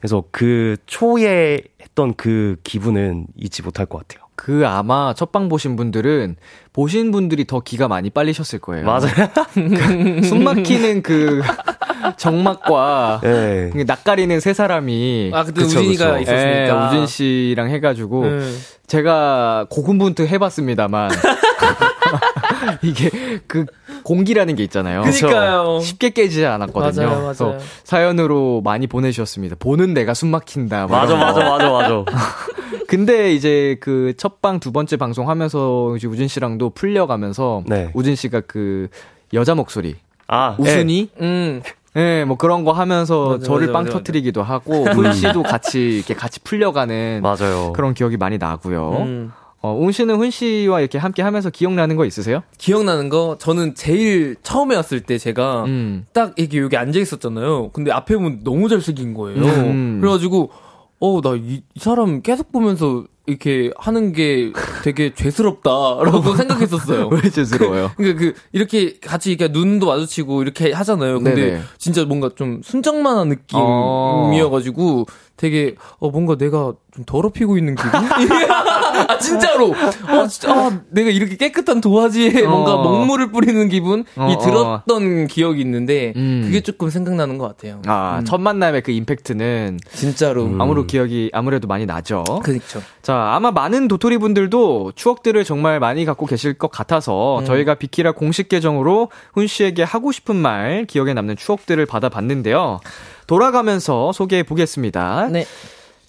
그래서 그 초에 했던 그 기분은 잊지 못할 것 같아요. 그 아마 첫방 보신 분들은 보신 분들이 더 기가 많이 빨리셨을 거예요. 맞아요. 숨 막히는 그 정막과 네. 그 낯가리는 세 사람이 아, 그때 그쵸, 우진이가 그쵸. 있었으니까. 예, 우진 씨랑 해가지고 네. 제가 고군분투 해봤습니다만 이게 그 공기라는 게 있잖아요. 그니까요. 쉽게 깨지지 않았거든요. 맞아요, 그래서 맞아요. 사연으로 많이 보내주셨습니다. 보는 내가 숨 막힌다. 뭐 맞아. 맞아, 맞아, 맞아. 근데 이제 그 첫 방 두 번째 방송 하면서 이제 우진 씨랑도 풀려가면서 네. 우진 씨가 그 여자 목소리 아, 우순이 음. 예, 뭐 그런 거 하면서 맞아, 저를 맞아, 빵 맞아, 터트리기도 하고 훈 씨도 같이 이렇게 같이 풀려가는 맞아요. 그런 기억이 많이 나고요. 음. 어, 웅 씨는 훈 씨와 이렇게 함께 하면서 기억나는 거 있으세요? 기억나는 거, 저는 제일 처음에 왔을 때 제가 음. 딱 이렇게 여기 앉아 있었잖아요. 근데 앞에 보면 너무 잘생긴 거예요. 음. 그래가지고, 어, 나 이 사람 계속 보면서 이렇게 하는 게 되게 죄스럽다라고 생각했었어요. 왜 죄스러워요? 그러니까 그 이렇게 같이 이렇게 눈도 마주치고 이렇게 하잖아요. 근데 네네. 진짜 뭔가 좀 순정만한 어. 느낌이어가지고 되게 어 뭔가 내가 좀 더럽히고 있는 기분? 아 진짜로. 어 진짜 아, 내가 이렇게 깨끗한 도화지에 뭔가 어. 먹물을 뿌리는 기분이 어, 어. 들었던 기억이 있는데 음. 그게 조금 생각나는 것 같아요. 아, 첫 만남의 그 임팩트는 진짜로. 아무로 기억이 아무래도 많이 나죠. 그렇죠. 자, 아마 많은 도토리 분들도 추억들을 정말 많이 갖고 계실 것 같아서 음. 저희가 비키라 공식 계정으로 훈 씨에게 하고 싶은 말, 기억에 남는 추억들을 받아봤는데요. 돌아가면서 소개해 보겠습니다. 네.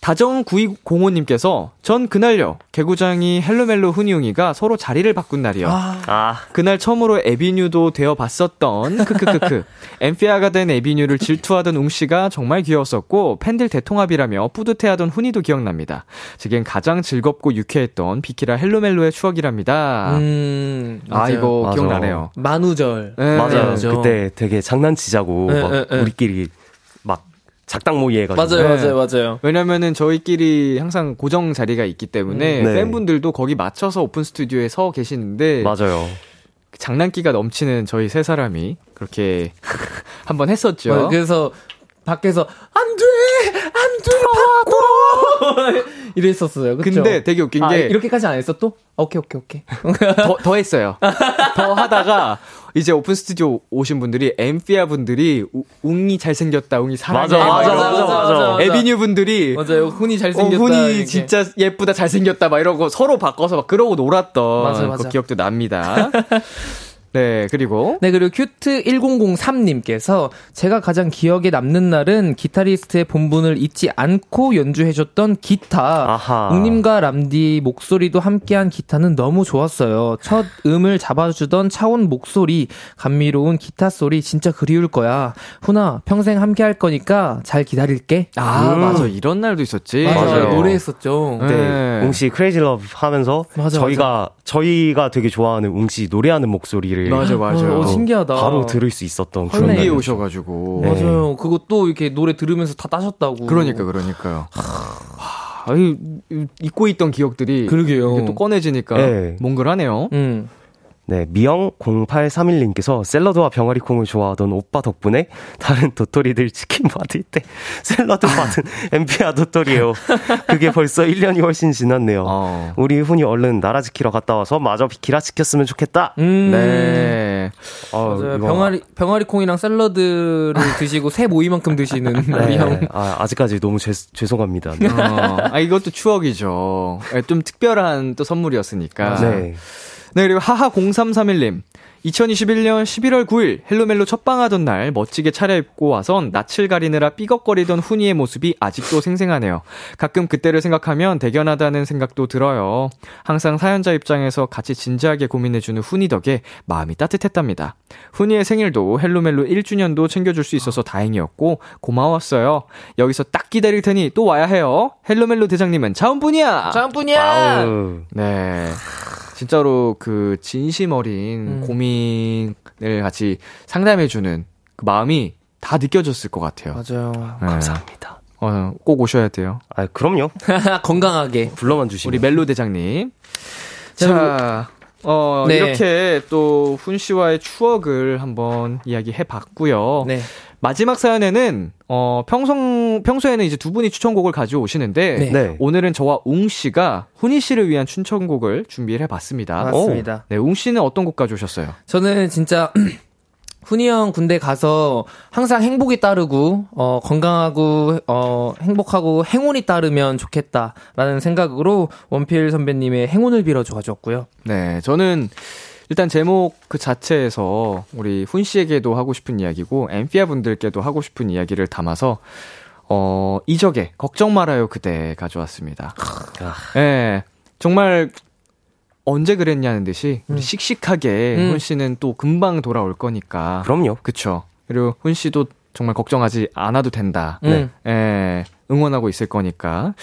다정 9205님께서 전 그날요 개구장이 헬로멜로 훈이웅이가 서로 자리를 바꾼 날이요. 아, 그날 처음으로 에비뉴도 되어 봤었던 크크크크 엔피아가 된 에비뉴를 질투하던 웅씨가 정말 귀여웠었고 팬들 대통합이라며 뿌듯해하던 훈이도 기억납니다. 제겐 가장 즐겁고 유쾌했던 비키라 헬로멜로의 추억이랍니다. 음. 아. 이거 맞아. 기억나네요. 만우절. 네, 맞아요. 맞아. 그때 되게 장난치자고 네, 막 네, 네. 우리끼리 막 작당 모의 해가지고. 맞아요, 네. 맞아요, 맞아요. 왜냐면은 저희끼리 항상 고정 자리가 있기 때문에 음. 네. 팬분들도 거기 맞춰서 오픈 스튜디오에 서 계시는데 맞아요. 장난기가 넘치는 저희 세 사람이 그렇게 한번 했었죠. 맞아요. 그래서 밖에서 안 돼, 안 들어와, 이랬었어요. 그쵸? 근데 되게 웃긴 아, 게 이렇게까지 안 했어 또? 오케이, 오케이, 오케이. 더, 더 했어요. 더 하다가 이제 오픈 스튜디오 오신 분들이 엔피아 분들이 우- 웅이 잘생겼다, 웅이 사랑해. 맞아, 막 맞아, 이러고 맞아, 맞아, 맞아. 에비뉴 분들이 맞아요. 훈이 어, 잘생겼다. 훈이 이렇게. 진짜 예쁘다, 잘생겼다 막 이러고 서로 바꿔서 막 그러고 놀았던 맞아, 그 맞아. 기억도 납니다. 네, 그리고 네, 그리고 큐트 1003님께서 제가 가장 기억에 남는 날은 기타리스트의 본분을 잊지 않고 연주해 줬던 기타. 아하. 웅님과 람디 목소리도 함께한 기타는 너무 좋았어요. 첫 음을 잡아 주던 차훈 목소리, 감미로운 기타 소리 진짜 그리울 거야. 훈아, 평생 함께 할 거니까 잘 기다릴게. 아, 음. 맞아. 이런 날도 있었지. 맞아요. 맞아요. 노래했었죠. 네. 네. 웅씨 Crazy Love 하면서 맞아, 저희가 저희가 되게 좋아하는 웅씨 노래하는 목소리를 맞아, 맞아요. 어, 신기하다. 바로 들을 수 있었던 그런 날이었죠. 오셔가지고. 네. 맞아요. 그거 또 이렇게 노래 들으면서 다 따셨다고. 그러니까, 그러니까요. 하, 아유, 잊고 있던 기억들이. 그러게요. 이게 또 꺼내지니까. 네. 몽글하네요. 음. 네, 미영0831님께서 샐러드와 병아리 콩을 좋아하던 오빠 덕분에 다른 도토리들 치킨 받을 때 샐러드 받은 엠피아 도토리예요. 그게 벌써 1년이 훨씬 지났네요. 어. 우리 훈이 얼른 나라 지키러 갔다 와서 마저 기라 지켰으면 좋겠다. 음. 네. 어, 맞아요. 이거- 병아리 병아리 콩이랑 샐러드를 드시고 새 모이만큼 드시는 우리 네, 형. 아, 아직까지 너무 죄, 죄송합니다. 네. 어, 아, 이것도 추억이죠. 예, 좀 특별한 또 선물이었으니까. 네. 네, 그리고 하하0331님. 2021년 11월 9일 헬로멜로 첫방하던 날 멋지게 차려입고 와선 낯을 가리느라 삐걱거리던 훈이의 모습이 아직도 생생하네요. 가끔 그때를 생각하면 대견하다는 생각도 들어요. 항상 사연자 입장에서 같이 진지하게 고민해주는 훈이 덕에 마음이 따뜻했답니다. 훈이의 생일도 헬로멜로 1주년도 챙겨줄 수 있어서 다행이었고 고마웠어요. 여기서 딱 기다릴 테니 또 와야 해요. 헬로멜로 대장님은. 짬뿐이야. 아우. 네. 진짜로 그 진심 어린 음. 고민을 같이 상담해주는 그 마음이 다 느껴졌을 것 같아요. 맞아요. 네. 감사합니다. 어, 꼭 오셔야 돼요. 아, 그럼요. 건강하게. 불러만 주시면. 우리 멜로 대장님. 자, 자, 어, 네. 이렇게 또 훈 씨와의 추억을 한번 이야기해 봤고요. 네. 마지막 사연에는 어 평소 평소에는 이제 두 분이 추천곡을 가져오시는데 네. 네. 오늘은 저와 웅 씨가 훈이 씨를 위한 추천곡을 준비를 해봤습니다. 맞습니다. 네, 웅 씨는 어떤 곡 가져오셨어요? 저는 진짜 훈이 형 군대 가서 항상 행복이 따르고 어 건강하고 어 행복하고 행운이 따르면 좋겠다라는 생각으로 원필 선배님의 행운을 빌어줘 가졌고요. 네, 저는 일단 제목 그 자체에서 우리 훈 씨에게도 하고 싶은 이야기고 엠피아 분들께도 하고 싶은 이야기를 담아서 어 이적의 걱정 말아요 그대 가져왔습니다. 네, 정말 언제 그랬냐는 듯이 우리 씩씩하게 음. 훈 씨는 또 금방 돌아올 거니까. 그럼요. 그쵸. 그리고 훈 씨도 정말 걱정하지 않아도 된다. 음. 예, 응원하고 있을 거니까.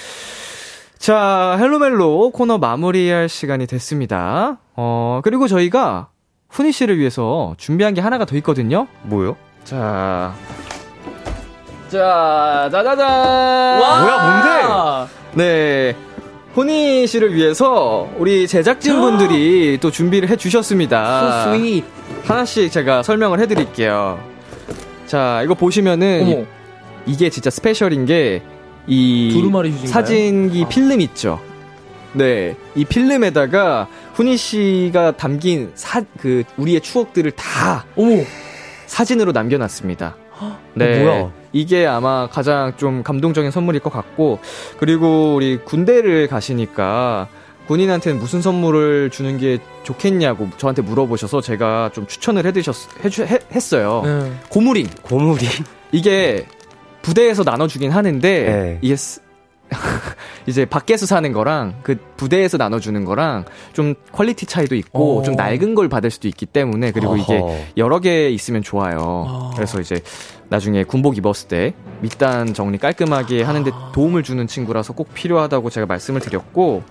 자, 헬로멜로 코너 마무리할 시간이 됐습니다. 어, 그리고 저희가 훈이 씨를 위해서 준비한 게 하나가 더 있거든요. 뭐요? 자. 자, 짜자잔! 뭐야, 네. 훈이 씨를 위해서 우리 제작진분들이 또 준비를 해 주셨습니다. So sweet. 하나씩 제가 설명을 해 드릴게요. 자, 이거 보시면은 어머. 이, 게 진짜 스페셜인 게 이? 사진기 아. 필름 있죠. 네. 이 필름에다가 훈이 씨가 담긴 사 그 우리의 추억들을 다 어머. 사진으로 남겨 놨습니다. 네. 뭐야? 이게 아마 가장 좀 감동적인 선물일 것 같고, 그리고 우리 군대를 가시니까 군인한테는 무슨 선물을 주는 게 좋겠냐고 저한테 물어보셔서 제가 좀 추천을 해드셨, 해주, 해, 했어요. 네. 고무링. 고무링이. 이게 부대에서 나눠주긴 하는데, 네. 이게 스- 이제 밖에서 사는 거랑 그 부대에서 나눠주는 거랑 좀 퀄리티 차이도 있고 어. 좀 낡은 걸 받을 수도 있기 때문에 그리고 이게 어허. 여러 개 있으면 좋아요. 아. 그래서 이제 나중에 군복 입었을 때 밑단 정리 깔끔하게 하는데 도움을 주는 친구라서 꼭 필요하다고 제가 말씀을 드렸고,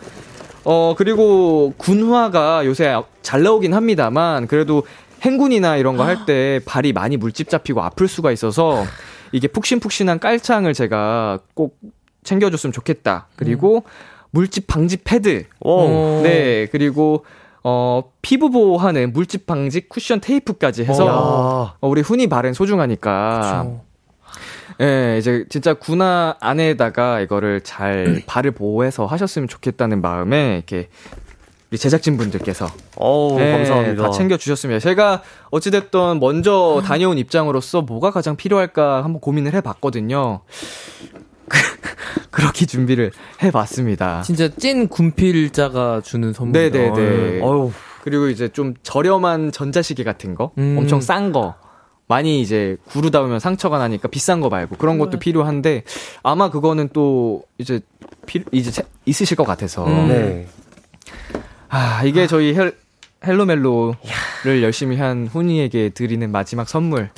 어, 그리고 군화가 요새 잘 나오긴 합니다만, 그래도 행군이나 이런 거 할 때 발이 많이 물집 잡히고 아플 수가 있어서 이게 푹신푹신한 깔창을 제가 꼭 챙겨줬으면 좋겠다. 그리고 물집 방지 패드. 오. 네, 그리고 어, 피부 보호하는 물집 방지 쿠션 테이프까지 해서 야. 어, 우리 훈이 발은 소중하니까. 그쵸. 예, 이제 진짜 군화 안에다가 이거를 잘 발을 보호해서 하셨으면 좋겠다는 마음에 이렇게 우리 제작진 분들께서 예, 감사합니다. 다 챙겨 주셨습니다. 제가 어찌됐든 먼저 다녀온 입장으로서 뭐가 가장 필요할까 한번 고민을 해 봤거든요. 그렇게 준비를 해 봤습니다. 진짜 찐 군필자가 주는 선물이다. 네네 네. 어휴. 그리고 이제 좀 저렴한 전자시계 같은 거, 음. 엄청 싼 거. 많이 이제 구르다 보면 상처가 나니까 비싼 거 말고 그런 것도 필요한데 아마 그거는 또 이제 피, 이제 제- 있으실 것 같아서 음. 네. 아 이게 저희 헬, 헬로멜로를 열심히 한 훈이에게 드리는 마지막 선물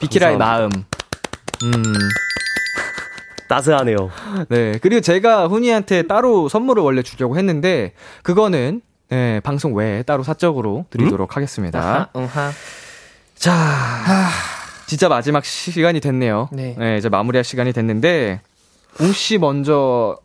비키라의 마음 음 따스하네요. 네. 그리고 제가 훈이한테 따로 선물을 원래 주려고 했는데, 그거는, 네, 방송 외에 따로 사적으로 드리도록 하겠습니다. 아하, 응하. 자, 진짜 마지막 시간이 됐네요. 네. 이제 마무리할 시간이 됐는데, 웅씨 먼저,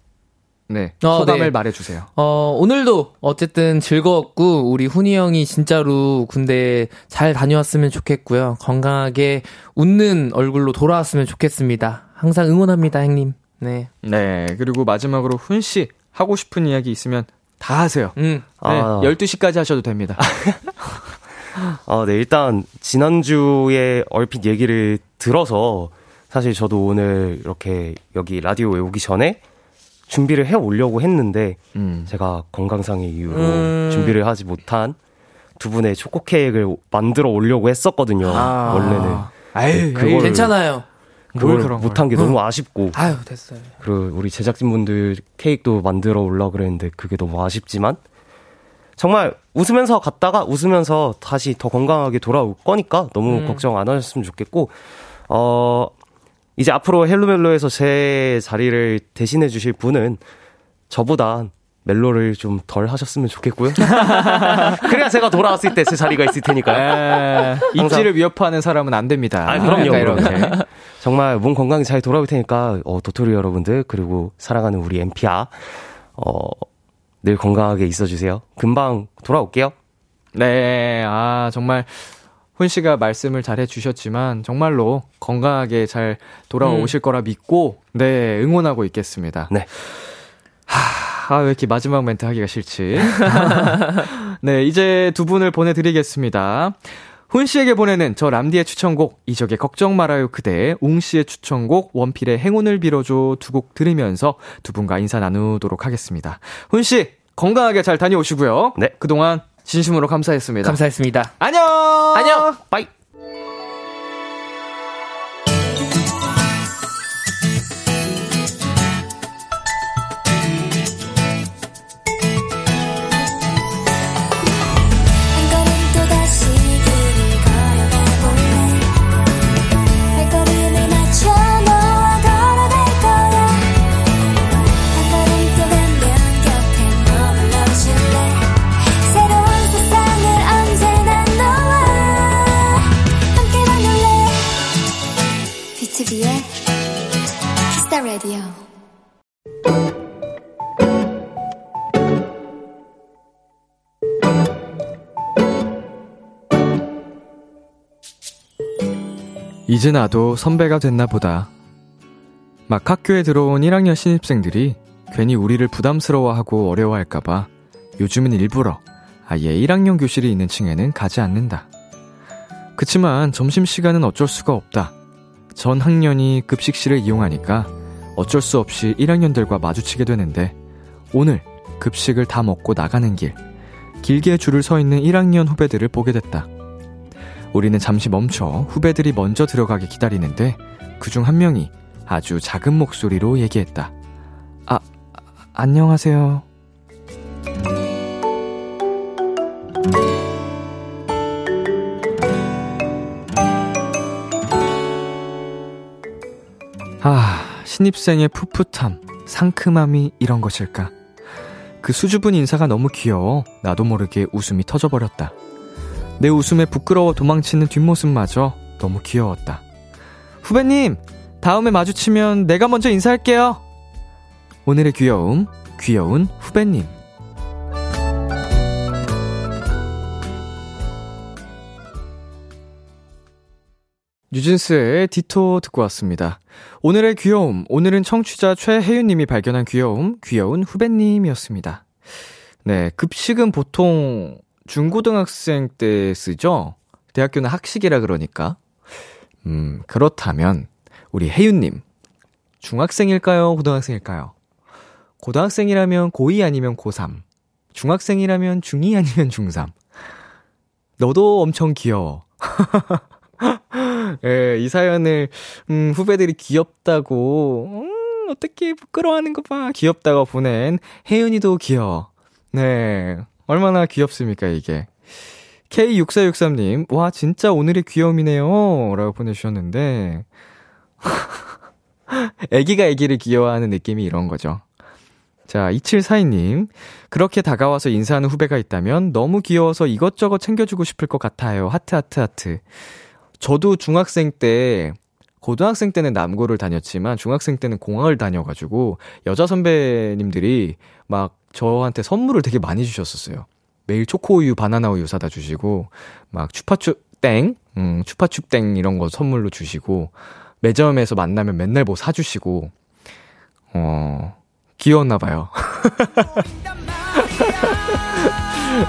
네, 어, 소감을 네. 말해주세요. 어, 오늘도 어쨌든 즐거웠고, 우리 훈이 형이 진짜로 군대 잘 다녀왔으면 좋겠고요. 건강하게 웃는 얼굴로 돌아왔으면 좋겠습니다. 항상 응원합니다, 형님. 네. 네. 그리고 마지막으로 훈씨, 하고 싶은 이야기 있으면 다 하세요. 음. 네. 아. 12시까지 하셔도 됩니다. 아, 네, 일단, 지난주에 얼핏 얘기를 들어서, 사실 저도 오늘 이렇게 여기 라디오에 오기 전에 준비를 해 오려고 했는데, 음. 제가 건강상의 이유로 음. 준비를 하지 못한 두 분의 초코 케이크를 만들어 오려고 했었거든요. 아. 원래는. 아유, 그거를- 아유, 괜찮아요. 뭘 그걸 못한 게 너무 아쉽고, 아유, 됐어요. 그리고 우리 제작진분들 케이크도 만들어 오려고 그랬는데, 그게 너무 아쉽지만, 정말 웃으면서 갔다가 웃으면서 다시 더 건강하게 돌아올 거니까 너무 음. 걱정 안 하셨으면 좋겠고, 어, 이제 앞으로 헬로멜로에서 제 자리를 대신해 주실 분은 저보다 멜로를 좀 덜 하셨으면 좋겠고요. 그래야 제가 돌아왔을 때 제 자리가 있을 테니까요. 에, 입지를 위협하는 사람은 안 됩니다. 아, 그럼요. 이렇게. 정말 몸 건강히 잘 돌아올 테니까 어, 도토리 여러분들 그리고 사랑하는 우리 엠피아 어, 늘 건강하게 있어주세요. 금방 돌아올게요. 네, 아, 정말, 훈 씨가 말씀을 잘 해주셨지만, 정말로 건강하게 잘 돌아오실 거라 믿고, 네, 응원하고 있겠습니다. 네. 하, 아, 왜 이렇게 마지막 멘트 하기가 싫지? 네, 이제 두 분을 보내드리겠습니다. 훈 씨에게 보내는 저 람디의 추천곡, 이적의 걱정 말아요 그대, 웅 씨의 추천곡, 원필의 행운을 빌어줘 두 곡 들으면서 두 분과 인사 나누도록 하겠습니다. 훈 씨, 건강하게 잘 다녀오시고요. 네. 그동안 진심으로 감사했습니다. 감사했습니다. 안녕! 안녕! 빠이! 라디오 이제 나도 선배가 됐나 보다. 막 학교에 들어온 1학년 신입생들이 괜히 우리를 부담스러워하고 어려워할까봐 요즘은 일부러 아예 1학년 교실이 있는 층에는 가지 않는다. 그치만 점심시간은 어쩔 수가 없다. 전 학년이 급식실을 이용하니까 어쩔 수 없이 1학년들과 마주치게 되는데 오늘 급식을 다 먹고 나가는 길 길게 줄을 서 있는 1학년 후배들을 보게 됐다. 우리는 잠시 멈춰 후배들이 먼저 들어가게 기다리는데 그중 한 명이 아주 작은 목소리로 얘기했다. 아, 아, 안녕하세요. 아, 신입생의 풋풋함, 상큼함이 이런 것일까? 그 수줍은 인사가 너무 귀여워 나도 모르게 웃음이 터져버렸다. 내 웃음에 부끄러워 도망치는 뒷모습마저 너무 귀여웠다. 후배님, 다음에 마주치면 내가 먼저 인사할게요. 오늘의 귀여움, 귀여운 후배님. 뉴진스의 디토 듣고 왔습니다. 오늘의 귀여움, 오늘은 청취자 최혜윤님이 발견한 귀여움, 귀여운 후배님이었습니다. 네, 급식은 보통 중고등학생 때 쓰죠? 대학교는 학식이라 그러니까. 음, 그렇다면, 우리 혜윤님, 중학생일까요? 고등학생일까요? 고등학생이라면 고2 아니면 고3. 중학생이라면 중2 아니면 중3. 너도 엄청 귀여워. 예, 이 사연을, 음, 후배들이 귀엽다고, 음, 어떻게 부끄러워하는 거 봐. 귀엽다고 보낸 혜윤이도 귀여워. 네. 얼마나 귀엽습니까, 이게. K6463님, 와, 진짜 오늘의 귀여움이네요. 라고 보내주셨는데, 애기가 애기를 귀여워하는 느낌이 이런 거죠. 자, 2742님. 그렇게 다가와서 인사하는 후배가 있다면 너무 귀여워서 이것저것 챙겨주고 싶을 것 같아요. 하트, 하트, 하트. 저도 중학생 때, 고등학생 때는 남고를 다녔지만 중학생 때는 공학을 다녀가지고 여자 선배님들이 막 저한테 선물을 되게 많이 주셨었어요. 매일 초코우유, 바나나우유 사다 주시고, 막 추파추 땡, 음, 추파춥 땡 이런 거 선물로 주시고, 매점에서 만나면 맨날 뭐 사주시고, 어, 귀여웠나 봐요.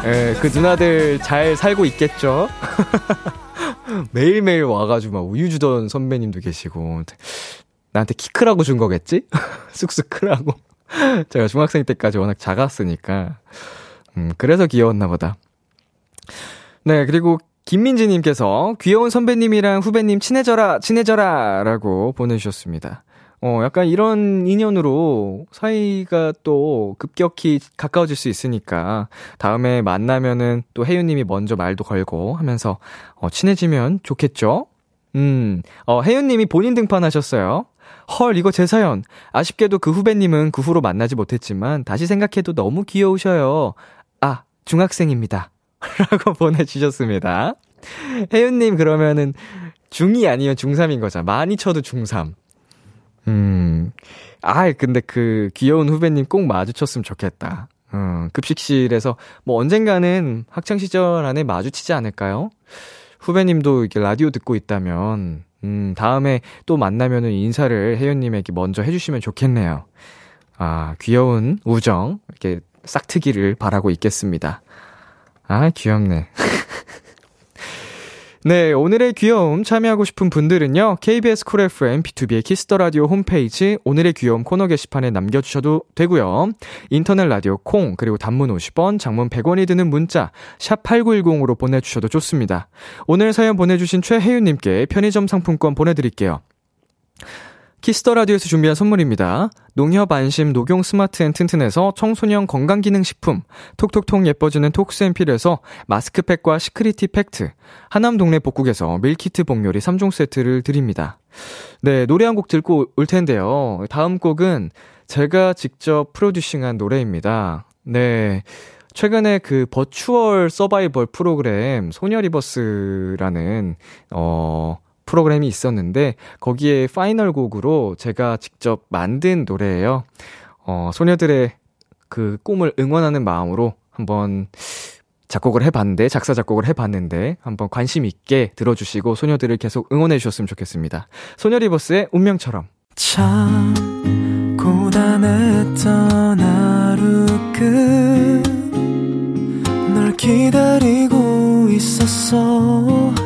예, 그 누나들 잘 살고 있겠죠? 매일매일 와가지고 막 우유 주던 선배님도 계시고, 나한테 키 크라고 준 거겠지? 쑥쑥 크라고. 제가 중학생 때까지 워낙 작았으니까. 음, 그래서 귀여웠나 보다. 네, 그리고 김민지님께서 귀여운 선배님이랑 후배님 친해져라, 친해져라! 라고 보내주셨습니다. 어, 약간 이런 인연으로 사이가 또 급격히 가까워질 수 있으니까 다음에 만나면은 또 혜윤님이 먼저 말도 걸고 하면서 어, 친해지면 좋겠죠? 음, 어, 혜윤님이 본인 등판하셨어요. 헐, 이거 제 사연. 아쉽게도 그 후배님은 그 후로 만나지 못했지만 다시 생각해도 너무 귀여우셔요. 아, 중학생입니다. 라고 보내주셨습니다. 혜윤님 그러면은 중2 아니면 중3인 거죠. 많이 쳐도 중3. 음, 아, 근데 그 귀여운 후배님 꼭 마주쳤으면 좋겠다. 음, 급식실에서 뭐 언젠가는 학창 시절 안에 마주치지 않을까요? 후배님도 이렇게 라디오 듣고 있다면, 음, 다음에 또 만나면은 인사를 혜연 님에게 먼저 해 주시면 좋겠네요. 아, 귀여운 우정, 이렇게 싹트기를 바라고 있겠습니다. 아, 귀엽네. 네, 오늘의 귀여움 참여하고 싶은 분들은요, KBS Cool FM, B2B의 키스터 라디오 홈페이지, 오늘의 귀여움 코너 게시판에 남겨주셔도 되고요 인터넷 라디오 콩, 그리고 단문 50원, 장문 100원이 드는 문자, 샵8910으로 보내주셔도 좋습니다. 오늘 사연 보내주신 최혜윤님께 편의점 상품권 보내드릴게요. Kiss the Radio에서 준비한 선물입니다. 농협 안심 녹용 스마트 앤 튼튼에서 청소년 건강기능식품, 톡톡톡 예뻐지는 톡스앤필에서 마스크팩과 시크리티 팩트, 하남 동네 복국에서 밀키트 복요리 3종 세트를 드립니다. 네, 노래 한 곡 듣고 올 텐데요. 다음 곡은 제가 직접 producing한 노래입니다. 네. 최근에 그 virtual 서바이벌 프로그램 소녀리버스라는 어 프로그램이 있었는데 거기에 파이널 곡으로 제가 직접 만든 노래예요. 어, 소녀들의 그 꿈을 응원하는 마음으로 한번 작곡을 해봤는데, 작사, 작곡을 해봤는데, 한번 관심 있게 들어주시고, 소녀들을 계속 응원해 주셨으면 좋겠습니다. 소녀리버스의 운명처럼. 참, 고단했던 하루 끝 널 기다리고 있었어.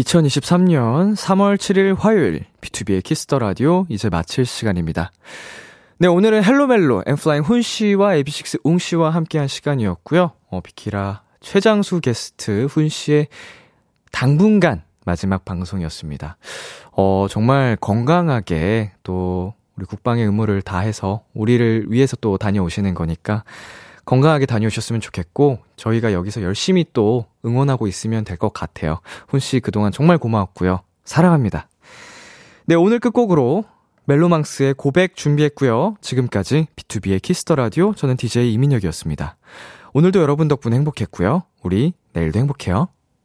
2023년 3월 7일 화요일 B2B의 키스터 라디오 이제 마칠 시간입니다. 네, 오늘은 헬로멜로 N.Flying 훈 씨와 AB6IX 웅 씨와 함께한 시간이었고요. 어, 비키라 최장수 게스트 훈 씨의 당분간 마지막 방송이었습니다. 어, 정말 건강하게 또 우리 국방의 의무를 다해서 우리를 위해서 또 다녀오시는 거니까 건강하게 다녀오셨으면 좋겠고, 저희가 여기서 열심히 또 응원하고 있으면 될 것 같아요. 훈 씨 그동안 정말 고마웠고요. 사랑합니다. 네, 오늘 끝곡으로 멜로망스의 고백 준비했고요. 지금까지 B2B의 키스터 라디오 저는 DJ 이민혁이었습니다. 오늘도 여러분 덕분에 행복했고요. 우리 내일도 행복해요.